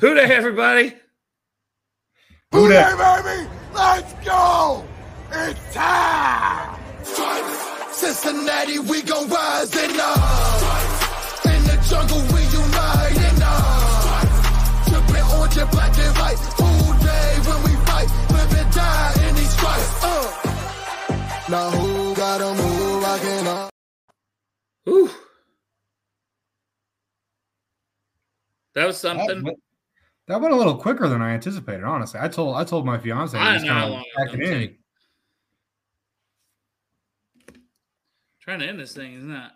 who day, everybody? Who Who dat? dat, baby? Let's go! It's time! Cincinnati, we gon' rise and up. In the jungle, we unite and up. Trippin' orange and black and white. Full day when we fight. Live and die in these stripes. Uh. Now who got 'em who rockin' up? Ooh. That was That something. went, that went a little quicker than I anticipated. Honestly, I told I told my fiance I just know how long of it's pack it in. take. Trying to end this thing, isn't that?